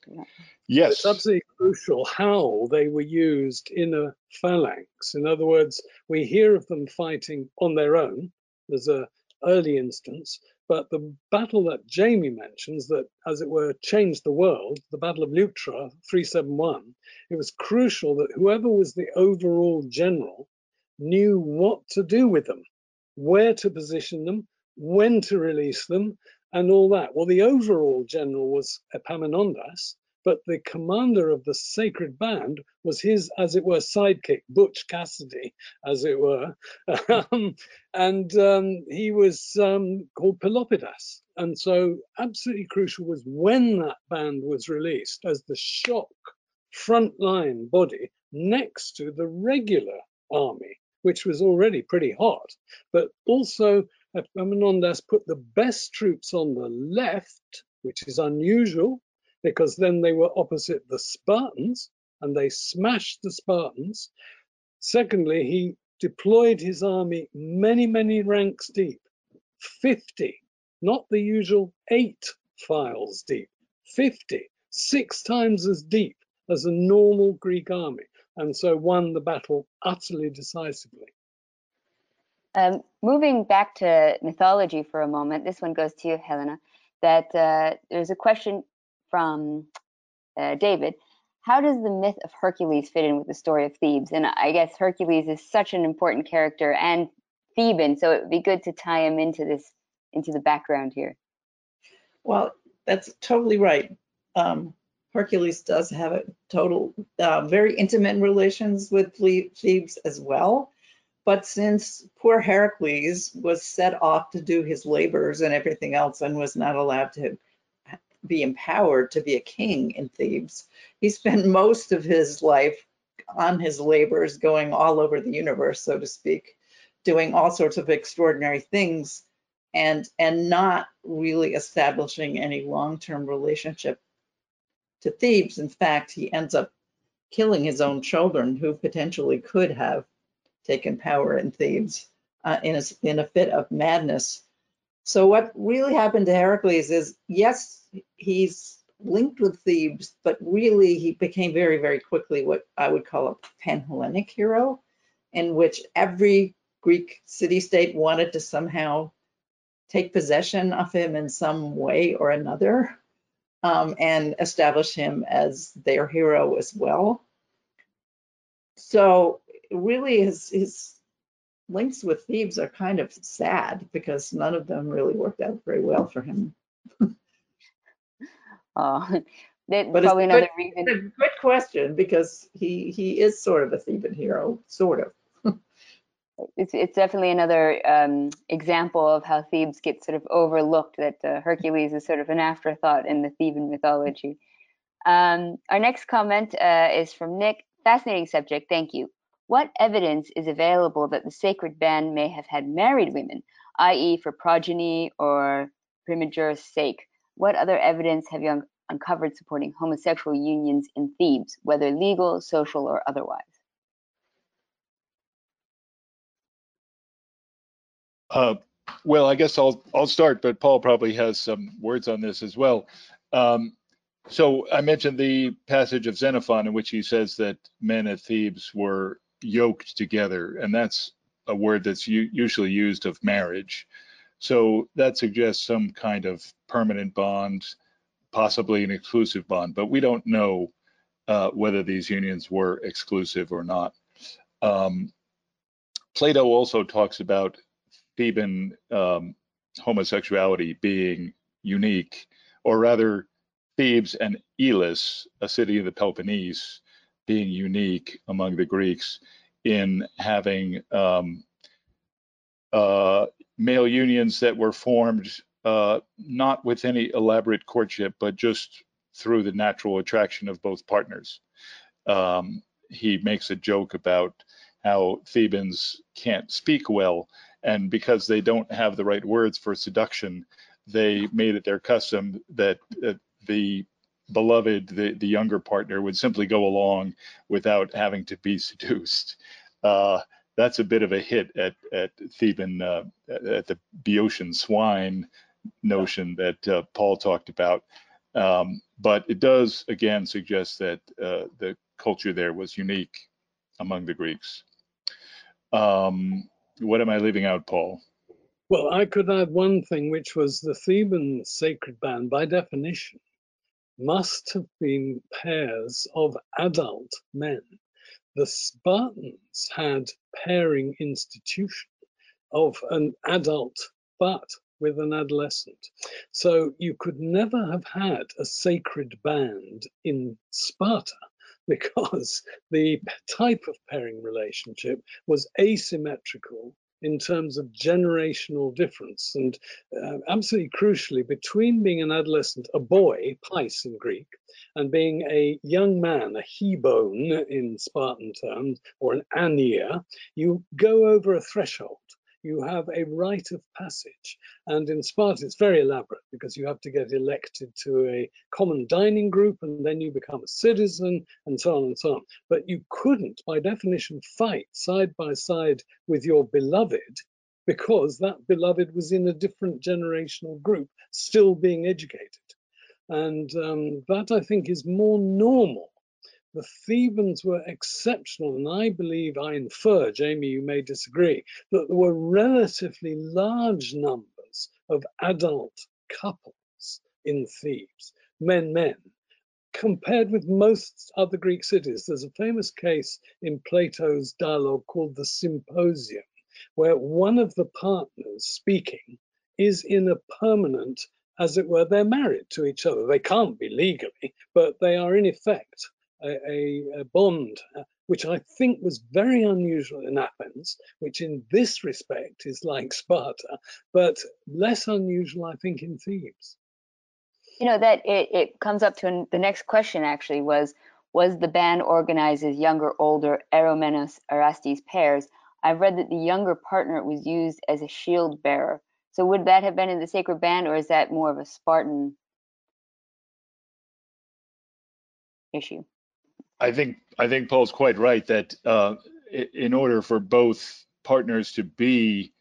Yeah. Yes. It's absolutely crucial how they were used in a phalanx. In other words, we hear of them fighting on their own. There's a early instance, but the battle that Jamie mentions, that as it were changed the world, the Battle of Leuctra 371, it was crucial that whoever was the overall general knew what to do with them, where to position them, when to release them, and all that. Well, the overall general was Epaminondas, but the commander of the sacred band was his, as it were, sidekick, Butch Cassidy, as it were. Um, and um, he was um, called Pelopidas. And so, absolutely crucial was when that band was released as the shock frontline body next to the regular army, which was already pretty hot, but also Epaminondas put the best troops on the left, which is unusual because then they were opposite the Spartans and they smashed the Spartans. Secondly, he deployed his army many, many ranks deep, 50, not the usual eight files deep, 50, six times as deep as a normal Greek army, and so won the battle utterly decisively. Um, moving back to mythology for a moment, this one goes to you, Helena, that uh, there's a question from uh, David. How does the myth of Hercules fit in with the story of Thebes? And I guess Hercules is such an important character and Theban, so it would be good to tie him into this, into the background here. Well, that's totally right. Um, Hercules does have a total, uh, very intimate relations with Thebes as well. But since poor Heracles was set off to do his labors and everything else and was not allowed to be empowered to be a king in Thebes, he spent most of his life on his labors going all over the universe, so to speak, doing all sorts of extraordinary things and and not really establishing any long-term relationship to Thebes. In fact, he ends up killing his own children who potentially could have taken power in Thebes uh, in, a, in a fit of madness. So what really happened to Heracles is, yes, he's linked with Thebes, but really he became very, very quickly what I would call a pan-Hellenic hero, in which every Greek city-state wanted to somehow take possession of him in some way or another um, and establish him as their hero as well. So really his, his links with Thebes are kind of sad because none of them really worked out very well for him. oh, that's but probably another good, reason. a good question because he he is sort of a Theban hero, sort of it's, it's definitely another um, example of how Thebes gets sort of overlooked, that uh, Hercules is sort of an afterthought in the Theban mythology. Um, our next comment uh, is from Nick. Fascinating subject, thank you. What evidence is available that the sacred band may have had married women, i.e., for progeny or primogere's sake? What other evidence have you un uncovered supporting homosexual unions in Thebes, whether legal, social, or otherwise? Uh, well, I guess I'll I'll start, but Paul probably has some words on this as well. Um, so I mentioned the passage of Xenophon in which he says that men at Thebes were yoked together, and that's a word that's usually used of marriage. So that suggests some kind of permanent bond, possibly an exclusive bond, but we don't know uh, whether these unions were exclusive or not. Um, Plato also talks about Theban um, homosexuality being unique, or rather, Thebes and Elis, a city of the Peloponnese, being unique among the Greeks in having um, uh, male unions that were formed uh, not with any elaborate courtship, but just through the natural attraction of both partners. Um, he makes a joke about how Thebans can't speak well, and because they don't have the right words for seduction, they made it their custom that uh, the beloved, the, the younger partner, would simply go along without having to be seduced. Uh, that's a bit of a hit at at Theban uh, at the Boeotian swine notion that uh, Paul talked about. Um, but it does again suggest that uh, the culture there was unique among the Greeks. Um, what am I leaving out, Paul? Well, I could add one thing, which was the Theban sacred band, by definition, must have been pairs of adult men. The Spartans had pairing institution of an adult but with an adolescent. So you could never have had a sacred band in Sparta because the type of pairing relationship was asymmetrical in terms of generational difference. And uh, absolutely crucially between being an adolescent a boy pais in greek and being a young man a hebon in spartan terms or an ania you go over a threshold you have a rite of passage. And in Sparta, it's very elaborate because you have to get elected to a common dining group and then you become a citizen and so on and so on. But you couldn't, by definition, fight side by side with your beloved because that beloved was in a different generational group, still being educated. And um, that I think is more normal the Thebans were exceptional, and I believe, I infer, Jamie, you may disagree, that there were relatively large numbers of adult couples in Thebes, men, men, compared with most other Greek cities. There's a famous case in Plato's dialogue called the Symposium, where one of the partners speaking is in a permanent, as it were, they're married to each other. They can't be legally, but they are in effect a, a, bond, uh, which I think was very unusual in Athens, which in this respect is like Sparta, but less unusual, I think, in Thebes. You know that it, it comes up to an, the next question. Actually, was was the band organized as younger, older Eromenos Erastes pairs? I've read that the younger partner was used as a shield bearer. So would that have been in the sacred band, or is that more of a Spartan issue? I think I think Paul's quite right that uh, in order for both partners to be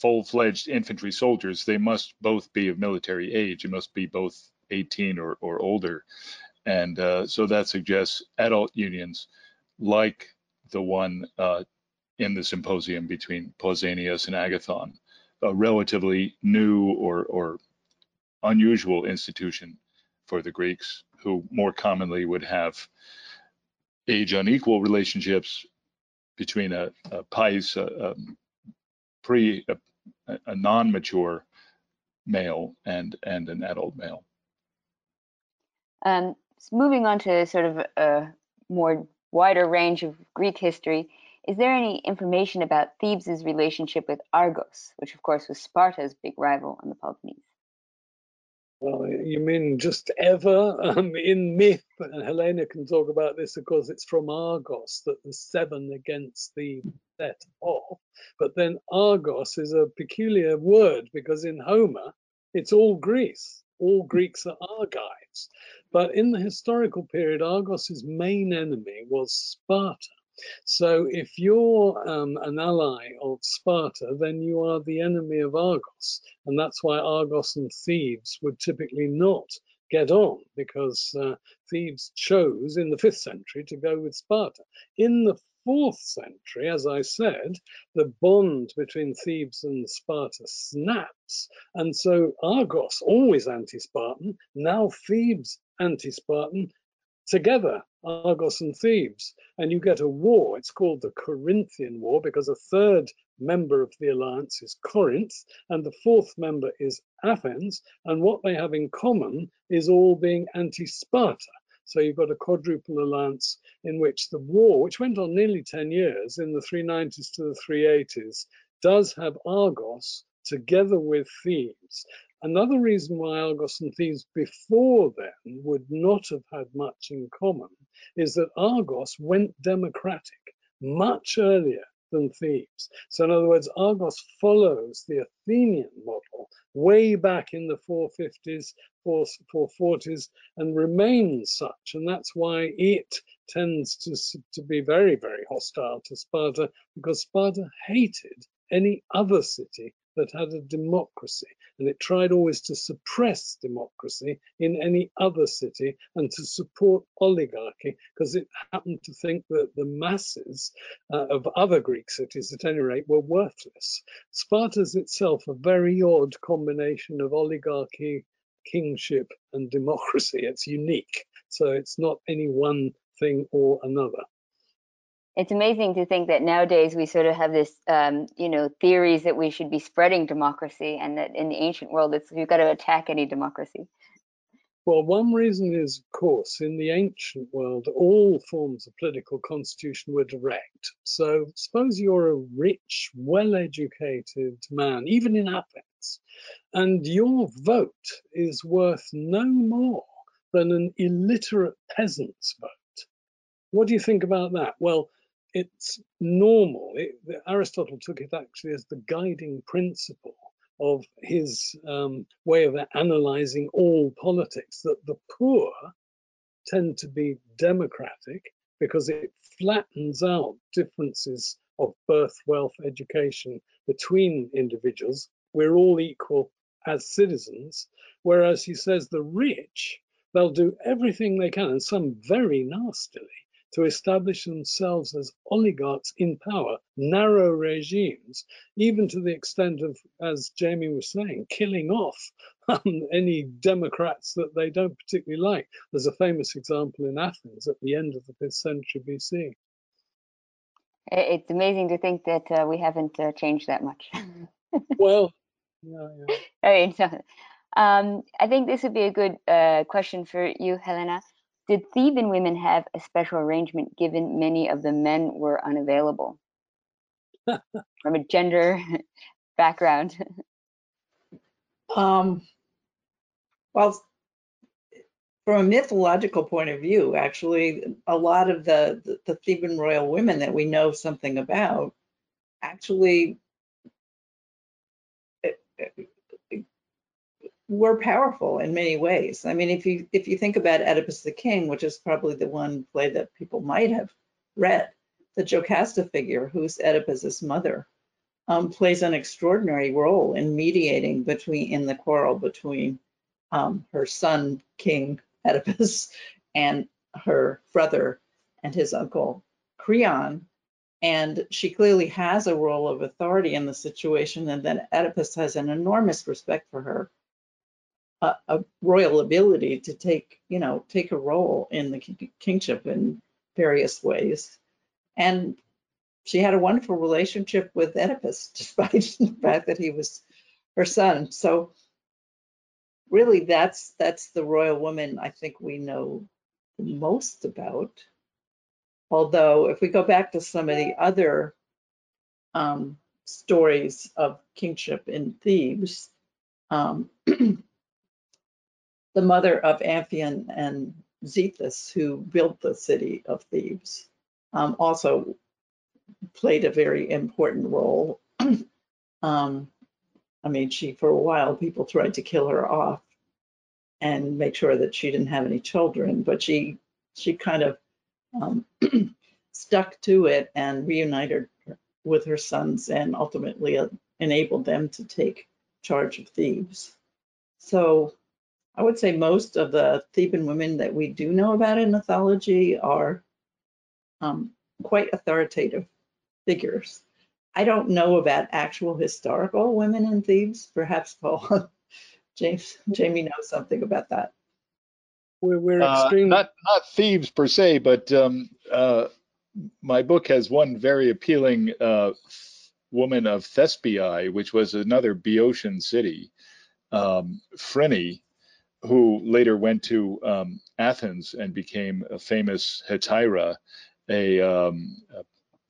full-fledged infantry soldiers, they must both be of military age. They must be both 18 or, or older, and uh, so that suggests adult unions like the one uh, in the symposium between Pausanias and Agathon, a relatively new or, or unusual institution for the Greeks, who more commonly would have age unequal relationships between a, a pais, a, a pre, a, a non-mature male and and an adult male. Um, moving on to sort of a more wider range of Greek history, is there any information about Thebes' relationship with Argos, which of course was Sparta's big rival in the Peloponnese? Well, you mean just ever? Um, in myth, and Helena can talk about this, of course, it's from Argos that the seven against the set off. But then Argos is a peculiar word because in Homer, it's all Greece. All Greeks are Argives. But in the historical period, Argos's main enemy was Sparta. So if you're um, an ally of Sparta, then you are the enemy of Argos. And that's why Argos and Thebes would typically not get on because uh, Thebes chose in the fifth century to go with Sparta. In the fourth century, as I said, the bond between Thebes and Sparta snaps. And so Argos, always anti Spartan, now Thebes anti Spartan, together, Argos and Thebes, and you get a war. It's called the Corinthian War because a third member of the alliance is Corinth, and the fourth member is Athens, and what they have in common is all being anti Sparta. So you've got a quadruple alliance in which the war, which went on nearly 10 years in the 390s to the 380s, does have Argos together with Thebes. Another reason why Argos and Thebes before then would not have had much in common is that Argos went democratic much earlier than Thebes. So in other words, Argos follows the Athenian model way back in the 450s, 440s, and remains such. And that's why it tends to, to be very, very hostile to Sparta because Sparta hated any other city that had a democracy, and it tried always to suppress democracy in any other city and to support oligarchy because it happened to think that the masses uh, of other Greek cities, at any rate, were worthless. Sparta's itself a very odd combination of oligarchy, kingship, and democracy. It's unique, so it's not any one thing or another it's amazing to think that nowadays we sort of have this, um, you know, theories that we should be spreading democracy, and that in the ancient world, it's you've got to attack any democracy. Well, one reason is, of course, in the ancient world, all forms of political constitution were direct. So suppose you're a rich, well-educated man, even in Athens, and your vote is worth no more than an illiterate peasant's vote. What do you think about that? Well, it's normal. It, Aristotle took it actually as the guiding principle of his um, way of analyzing all politics that the poor tend to be democratic because it flattens out differences of birth, wealth, education between individuals. We're all equal as citizens. Whereas he says the rich, they'll do everything they can, and some very nastily, to establish themselves as oligarchs in power, narrow regimes, even to the extent of, as Jamie was saying, killing off um, any Democrats that they don't particularly like. There's a famous example in Athens at the end of the 5th century BC. It's amazing to think that uh, we haven't uh, changed that much. well, yeah, yeah. Right. So, um, I think this would be a good uh, question for you, Helena. Did Theban women have a special arrangement given many of the men were unavailable from a gender background? Um, well, from a mythological point of view, actually, a lot of the, the, the Theban royal women that we know something about actually eh, eh, were powerful in many ways. I mean, if you if you think about Oedipus the King, which is probably the one play that people might have read, the Jocasta figure, who's Oedipus's mother, um, plays an extraordinary role in mediating between in the quarrel between um, her son King Oedipus and her brother and his uncle Creon. And she clearly has a role of authority in the situation, and then Oedipus has an enormous respect for her, a, a royal ability to take, you know, take a role in the kingship in various ways. And she had a wonderful relationship with Oedipus, despite the fact that he was her son. So really that's that's the royal woman I think we know most about. Although if we go back to some of the other um, stories of kingship in Thebes, um, the mother of Amphion and Zethus, who built the city of Thebes, um, also played a very important role. um, I mean, she, for a while, people tried to kill her off and make sure that she didn't have any children, but she, she kind of um, stuck to it and reunited with her sons and ultimately uh, enabled them to take charge of Thebes. So I would say most of the Theban women that we do know about in mythology are um, quite authoritative figures. I don't know about actual historical women in Thebes. Perhaps Paul, James, Jamie knows something about that. We're, we're Uh, extremely not not Thebes per se, but um, uh, my book has one very appealing uh, woman of Thespiae, which was another Boeotian city, um, Phryne, who later went to um, Athens and became a famous hetaira, a, um, a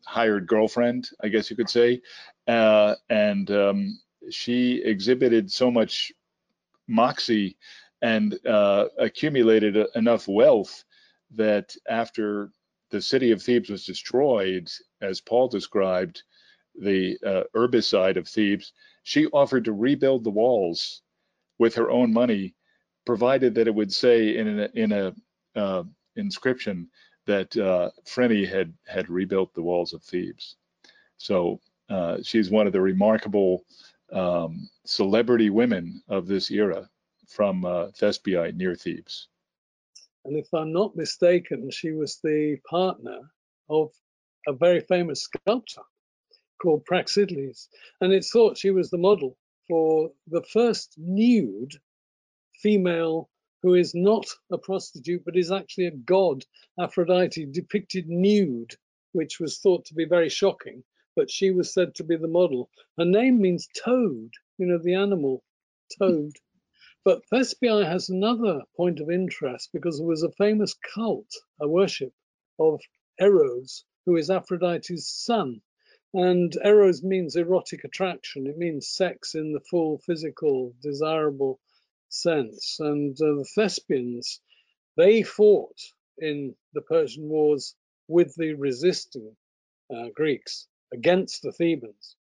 hired girlfriend, I guess you could say, uh, and um, she exhibited so much moxie and uh, accumulated enough wealth that after the city of Thebes was destroyed, as Paul described, the uh, urbicide of Thebes, she offered to rebuild the walls with her own money, provided that it would say in a, in a uh, inscription that uh, Phryne had had rebuilt the walls of Thebes. So uh, she's one of the remarkable um, celebrity women of this era from uh, Thespiae near Thebes. and if I'm not mistaken, she was the partner of a very famous sculptor called Praxiteles, and it's thought she was the model for the first nude female who is not a prostitute but is actually a god, Aphrodite, depicted nude, which was thought to be very shocking. But she was said to be the model. Her name means toad, you know, the animal toad. But Thespiae has another point of interest because there was a famous cult, a worship of Eros, who is Aphrodite's son. And Eros means erotic attraction. It means sex in the full physical, desirable sense. And uh, the Thespians, they fought in the Persian Wars with the resisting uh, Greeks against the Thebans.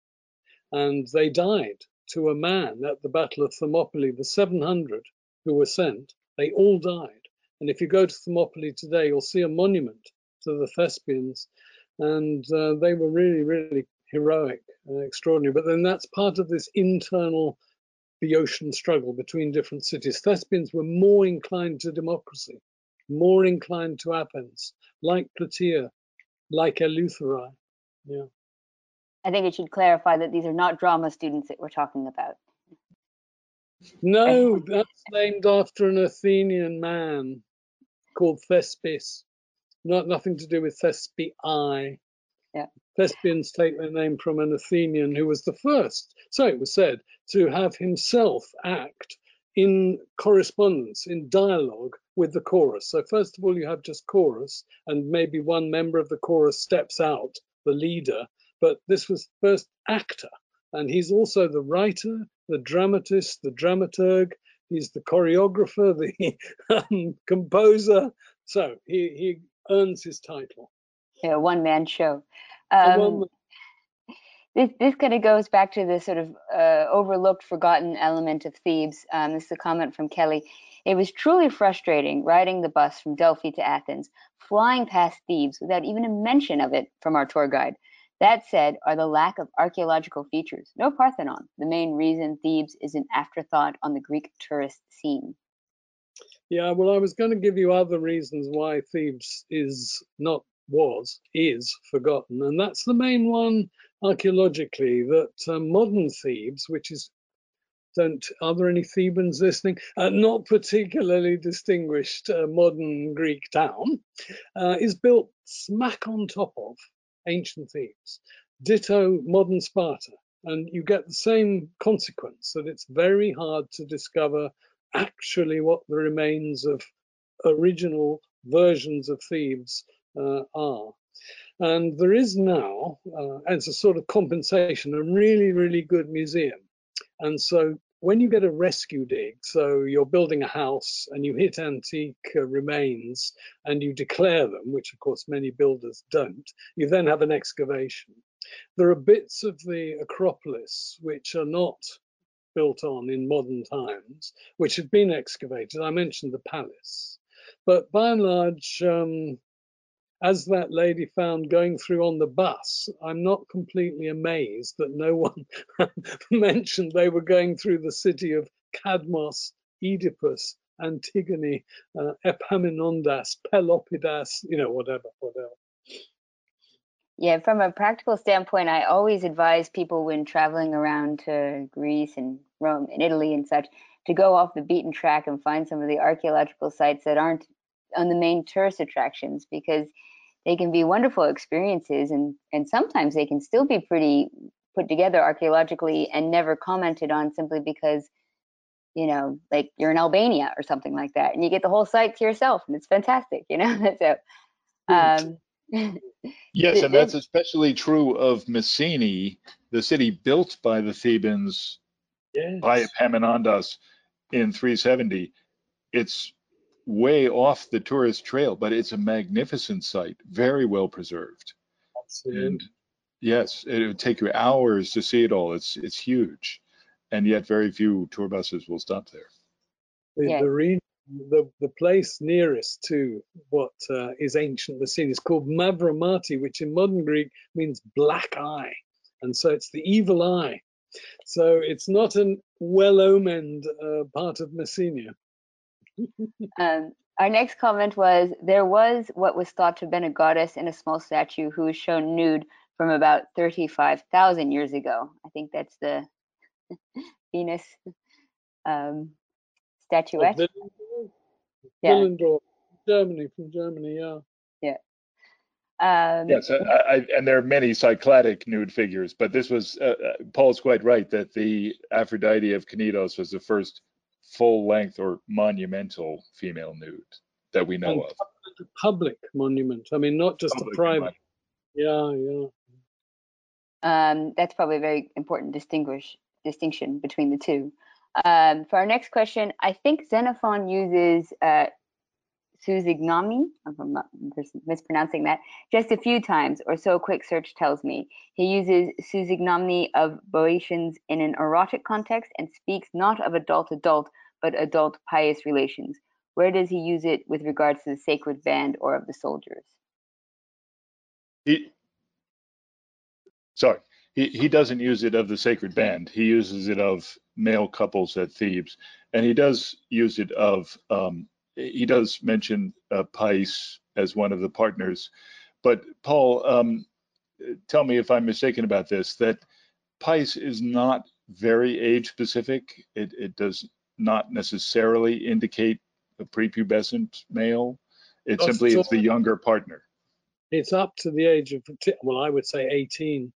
And they died to a man at the Battle of Thermopylae, the 700 who were sent, they all died. And if you go to Thermopylae today, you'll see a monument to the Thespians. And uh, they were really, really heroic and extraordinary. But then that's part of this internal Boeotian struggle between different cities. Thespians were more inclined to democracy, more inclined to Athens, like Plataea, like Eleutherae. Yeah. I think it should clarify that these are not drama students that we're talking about. No, that's named after an Athenian man called Thespis. Not nothing to do with Thespi. Yeah. Thespians take their name from an Athenian who was the first, so it was said, to have himself act in correspondence, in dialogue with the chorus. So first of all, you have just chorus, and maybe one member of the chorus steps out, the leader, but this was first actor, and he's also the writer, the dramatist, the dramaturg. He's the choreographer, the um, composer. So he, he earns his title. Yeah, one man show. Um, this this kind of goes back to the sort of uh, overlooked, forgotten element of Thebes. Um, this is a comment from Kelly. It was truly frustrating riding the bus from Delphi to Athens, flying past Thebes without even a mention of it from our tour guide. That said, are the lack of archaeological features. No Parthenon, the main reason Thebes is an afterthought on the Greek tourist scene. Yeah, well, I was going to give you other reasons why Thebes is not was is forgotten, and that's the main one archaeologically. That uh, modern Thebes, which is don't are there any Thebans listening? Uh, not particularly distinguished uh, modern Greek town, uh, is built smack on top of ancient Thebes. Ditto modern Sparta, and you get the same consequence that it's very hard to discover actually what the remains of original versions of Thebes are. And there is now, uh, as a sort of compensation, a really, really good museum. And so when you get a rescue dig, so you're building a house and you hit antique uh, remains and you declare them, which of course many builders don't, you then have an excavation. There are bits of the Acropolis which are not built on in modern times, which have been excavated. I mentioned the palace, but by and large, um, as that lady found going through on the bus, I'm not completely amazed that no one mentioned they were going through the city of Cadmos, Oedipus, Antigone, uh, Epaminondas, Pelopidas, you know, whatever, whatever. Yeah, from a practical standpoint, I always advise people when traveling around to Greece and Rome and Italy and such to go off the beaten track and find some of the archaeological sites that aren't on the main tourist attractions because they can be wonderful experiences and and sometimes they can still be pretty put together archaeologically and never commented on simply because you know like you're in Albania or something like that and you get the whole site to yourself and it's fantastic you know so um Yes, and that's especially true of Messini, the city built by the Thebans Yes. by Epaminondas in 370. It's way off the tourist trail, but it's a magnificent site, very well preserved. Absolutely. And yes, it would take you hours to see it all. It's it's huge, and yet very few tour buses will stop there. the, Yeah. the region, the, the place nearest to what uh, is ancient Messina is called Mavrommati, which in modern Greek means black eye. And so it's the evil eye. So it's not a well omened uh, part of Messenia. Um, our next comment was there was what was thought to have been a goddess in a small statue who was shown nude from about 35,000 years ago. I think that's the Venus um, statuette. Willendorf, Yeah. Willendorf, Germany, from Germany, yeah. Um, Yes, I, I, and there are many cycladic nude figures, but this was uh, uh, Paul's quite right that the Aphrodite of Knidos was the first full-length or monumental female nude that we know And of. a public monument. I mean, not just Public a private. monument. Yeah, yeah. Um, that's probably a very important distinguish distinction between the two. Um, for our next question, I think Xenophon uses uh, Susignami, if I'm not mispronouncing that, just a few times, or so a quick search tells me. He uses Susignami of Boeotians in an erotic context and speaks not of adult-adult, but adult-pious relations. Where does he use it with regards to the sacred band or of the soldiers? He, sorry, he, he doesn't use it of the sacred band. He uses it of male couples at Thebes, and he does use it of um, he does mention uh, Pais as one of the partners. But Paul, um, tell me if I'm mistaken about this, that Pais is not very age specific. It, it does not necessarily indicate a prepubescent male. It simply is the younger partner. It's up to the age of, well, I would say 18.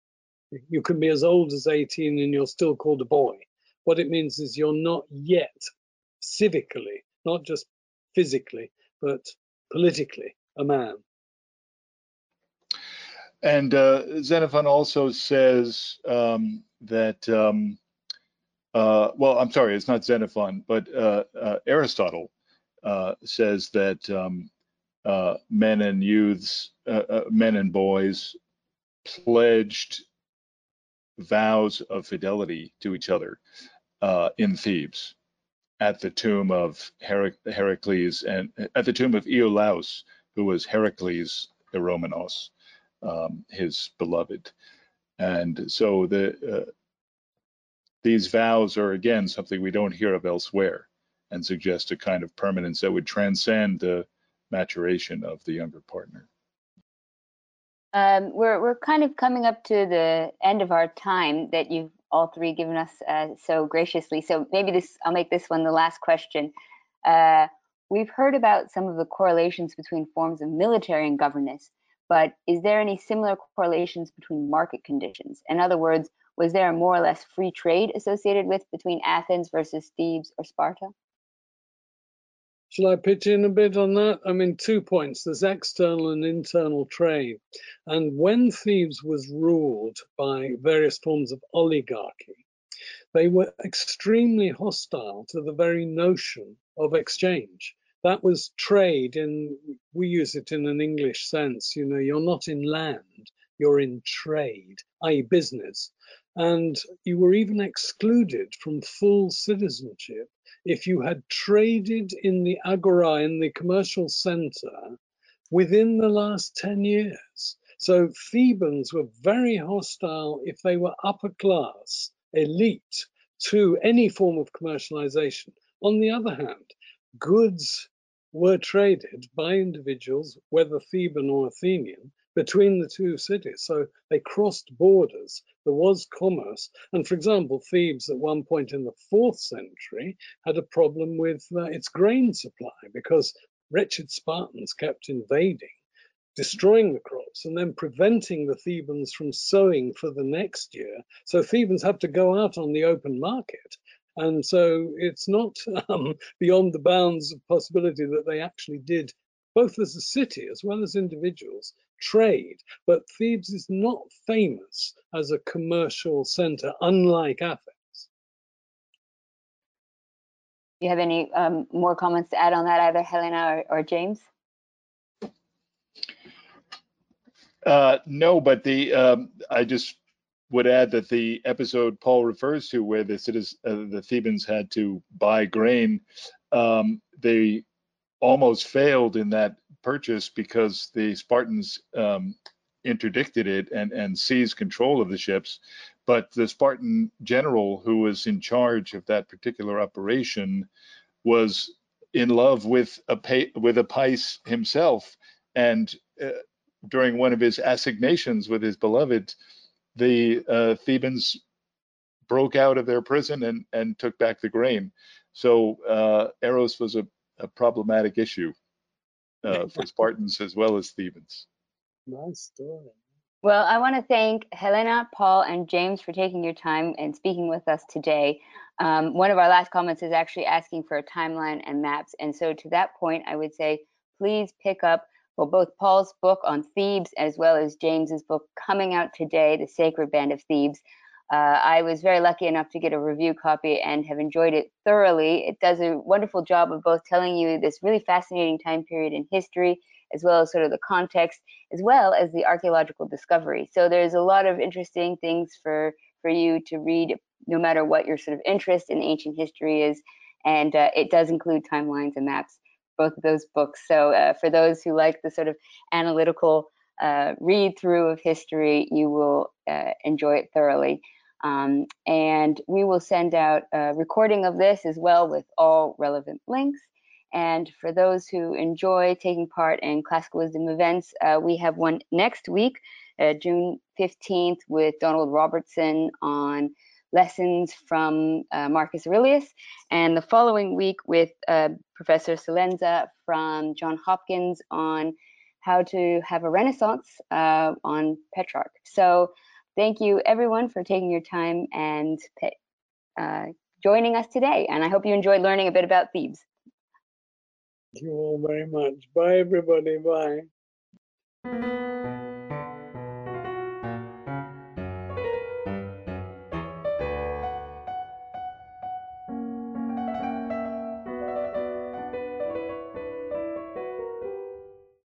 You can be as old as 18 and you're still called a boy. What it means is you're not yet civically, not just physically, but politically a man. And uh, Xenophon also says um, that, um, uh, well, I'm sorry, it's not Xenophon, but uh, uh, Aristotle uh, says that um, uh, men and youths, men and boys pledged vows of fidelity to each other in Thebes at the tomb of Herac- Heracles and at the tomb of Iolaus, who was Heracles Eromenos, um, his beloved. And so the uh, these vows are again something we don't hear of elsewhere and suggest a kind of permanence that would transcend the maturation of the younger partner. Um, we're we're kind of coming up to the end of our time that you've all three given us uh, so graciously. So maybe this I'll make this one the last question. Uh, we've heard about some of the correlations between forms of military and governance, but is there any similar correlations between market conditions? In other words, was there a more or less free trade associated with between Athens versus Thebes or Sparta? Shall I pitch in a bit on that? I mean, two points. There's external and internal trade. And when Thebes was ruled by various forms of oligarchy, they were extremely hostile to the very notion of exchange. That was trade, and we use it in an English sense. You know, you're not in land, you're in trade, i.e., business. And you were even excluded from full citizenship if you had traded in the agora, in the commercial center, within the last 10 years. So Thebans were very hostile if they were upper class, elite, to any form of commercialization. On the other hand, goods were traded by individuals, whether Theban or Athenian, between the two cities. So they crossed borders. There was commerce. And for example, Thebes at one point in the fourth century had a problem with uh, its grain supply because wretched Spartans kept invading, destroying the crops, and then preventing the Thebans from sowing for the next year. So Thebans had to go out on the open market. And so it's not um, beyond the bounds of possibility that they actually did, both as a city as well as individuals, trade, but Thebes is not famous as a commercial center, unlike Athens. Do you have any um, more comments to add on that, either Helena or, or James? Uh, no, but the um, I just would add that the episode Paul refers to, where the citizens, uh, the Thebans had to buy grain, um, they almost failed in that purchase because the Spartans um, interdicted it and, and seized control of the ships. But the Spartan general who was in charge of that particular operation was in love with a with a Pais himself, and uh, during one of his assignations with his beloved, the uh, Thebans broke out of their prison and, and took back the grain. So uh, Eros was a, a problematic issue for Spartans as well as Thebans. Nice story. Well, I want to thank Helena, Paul, and James for taking your time and speaking with us today. Um, one of our last comments is actually asking for a timeline and maps. And so to that point, I would say, please pick up well, both Paul's book on Thebes as well as James's book coming out today, The Sacred Band of Thebes. Uh, I was very lucky enough to get a review copy and have enjoyed it thoroughly. It does a wonderful job of both telling you this really fascinating time period in history, as well as sort of the context, as well as the archaeological discovery. So there's a lot of interesting things for for you to read, no matter what your sort of interest in ancient history is. And uh, it does include timelines and maps, both of those books. So uh, for those who like the sort of analytical uh, read through of history, you will uh, enjoy it thoroughly. Um, and we will send out a recording of this as well with all relevant links. And for those who enjoy taking part in classical wisdom events, uh, we have one next week, uh, June 15th, with Donald Robertson on lessons from uh, Marcus Aurelius, and the following week with uh, Professor Celenza from John Hopkins on how to have a renaissance uh, on Petrarch. So thank you everyone for taking your time and uh, joining us today. And I hope you enjoyed learning a bit about Thebes. Thank you all very much. Bye, everybody. Bye.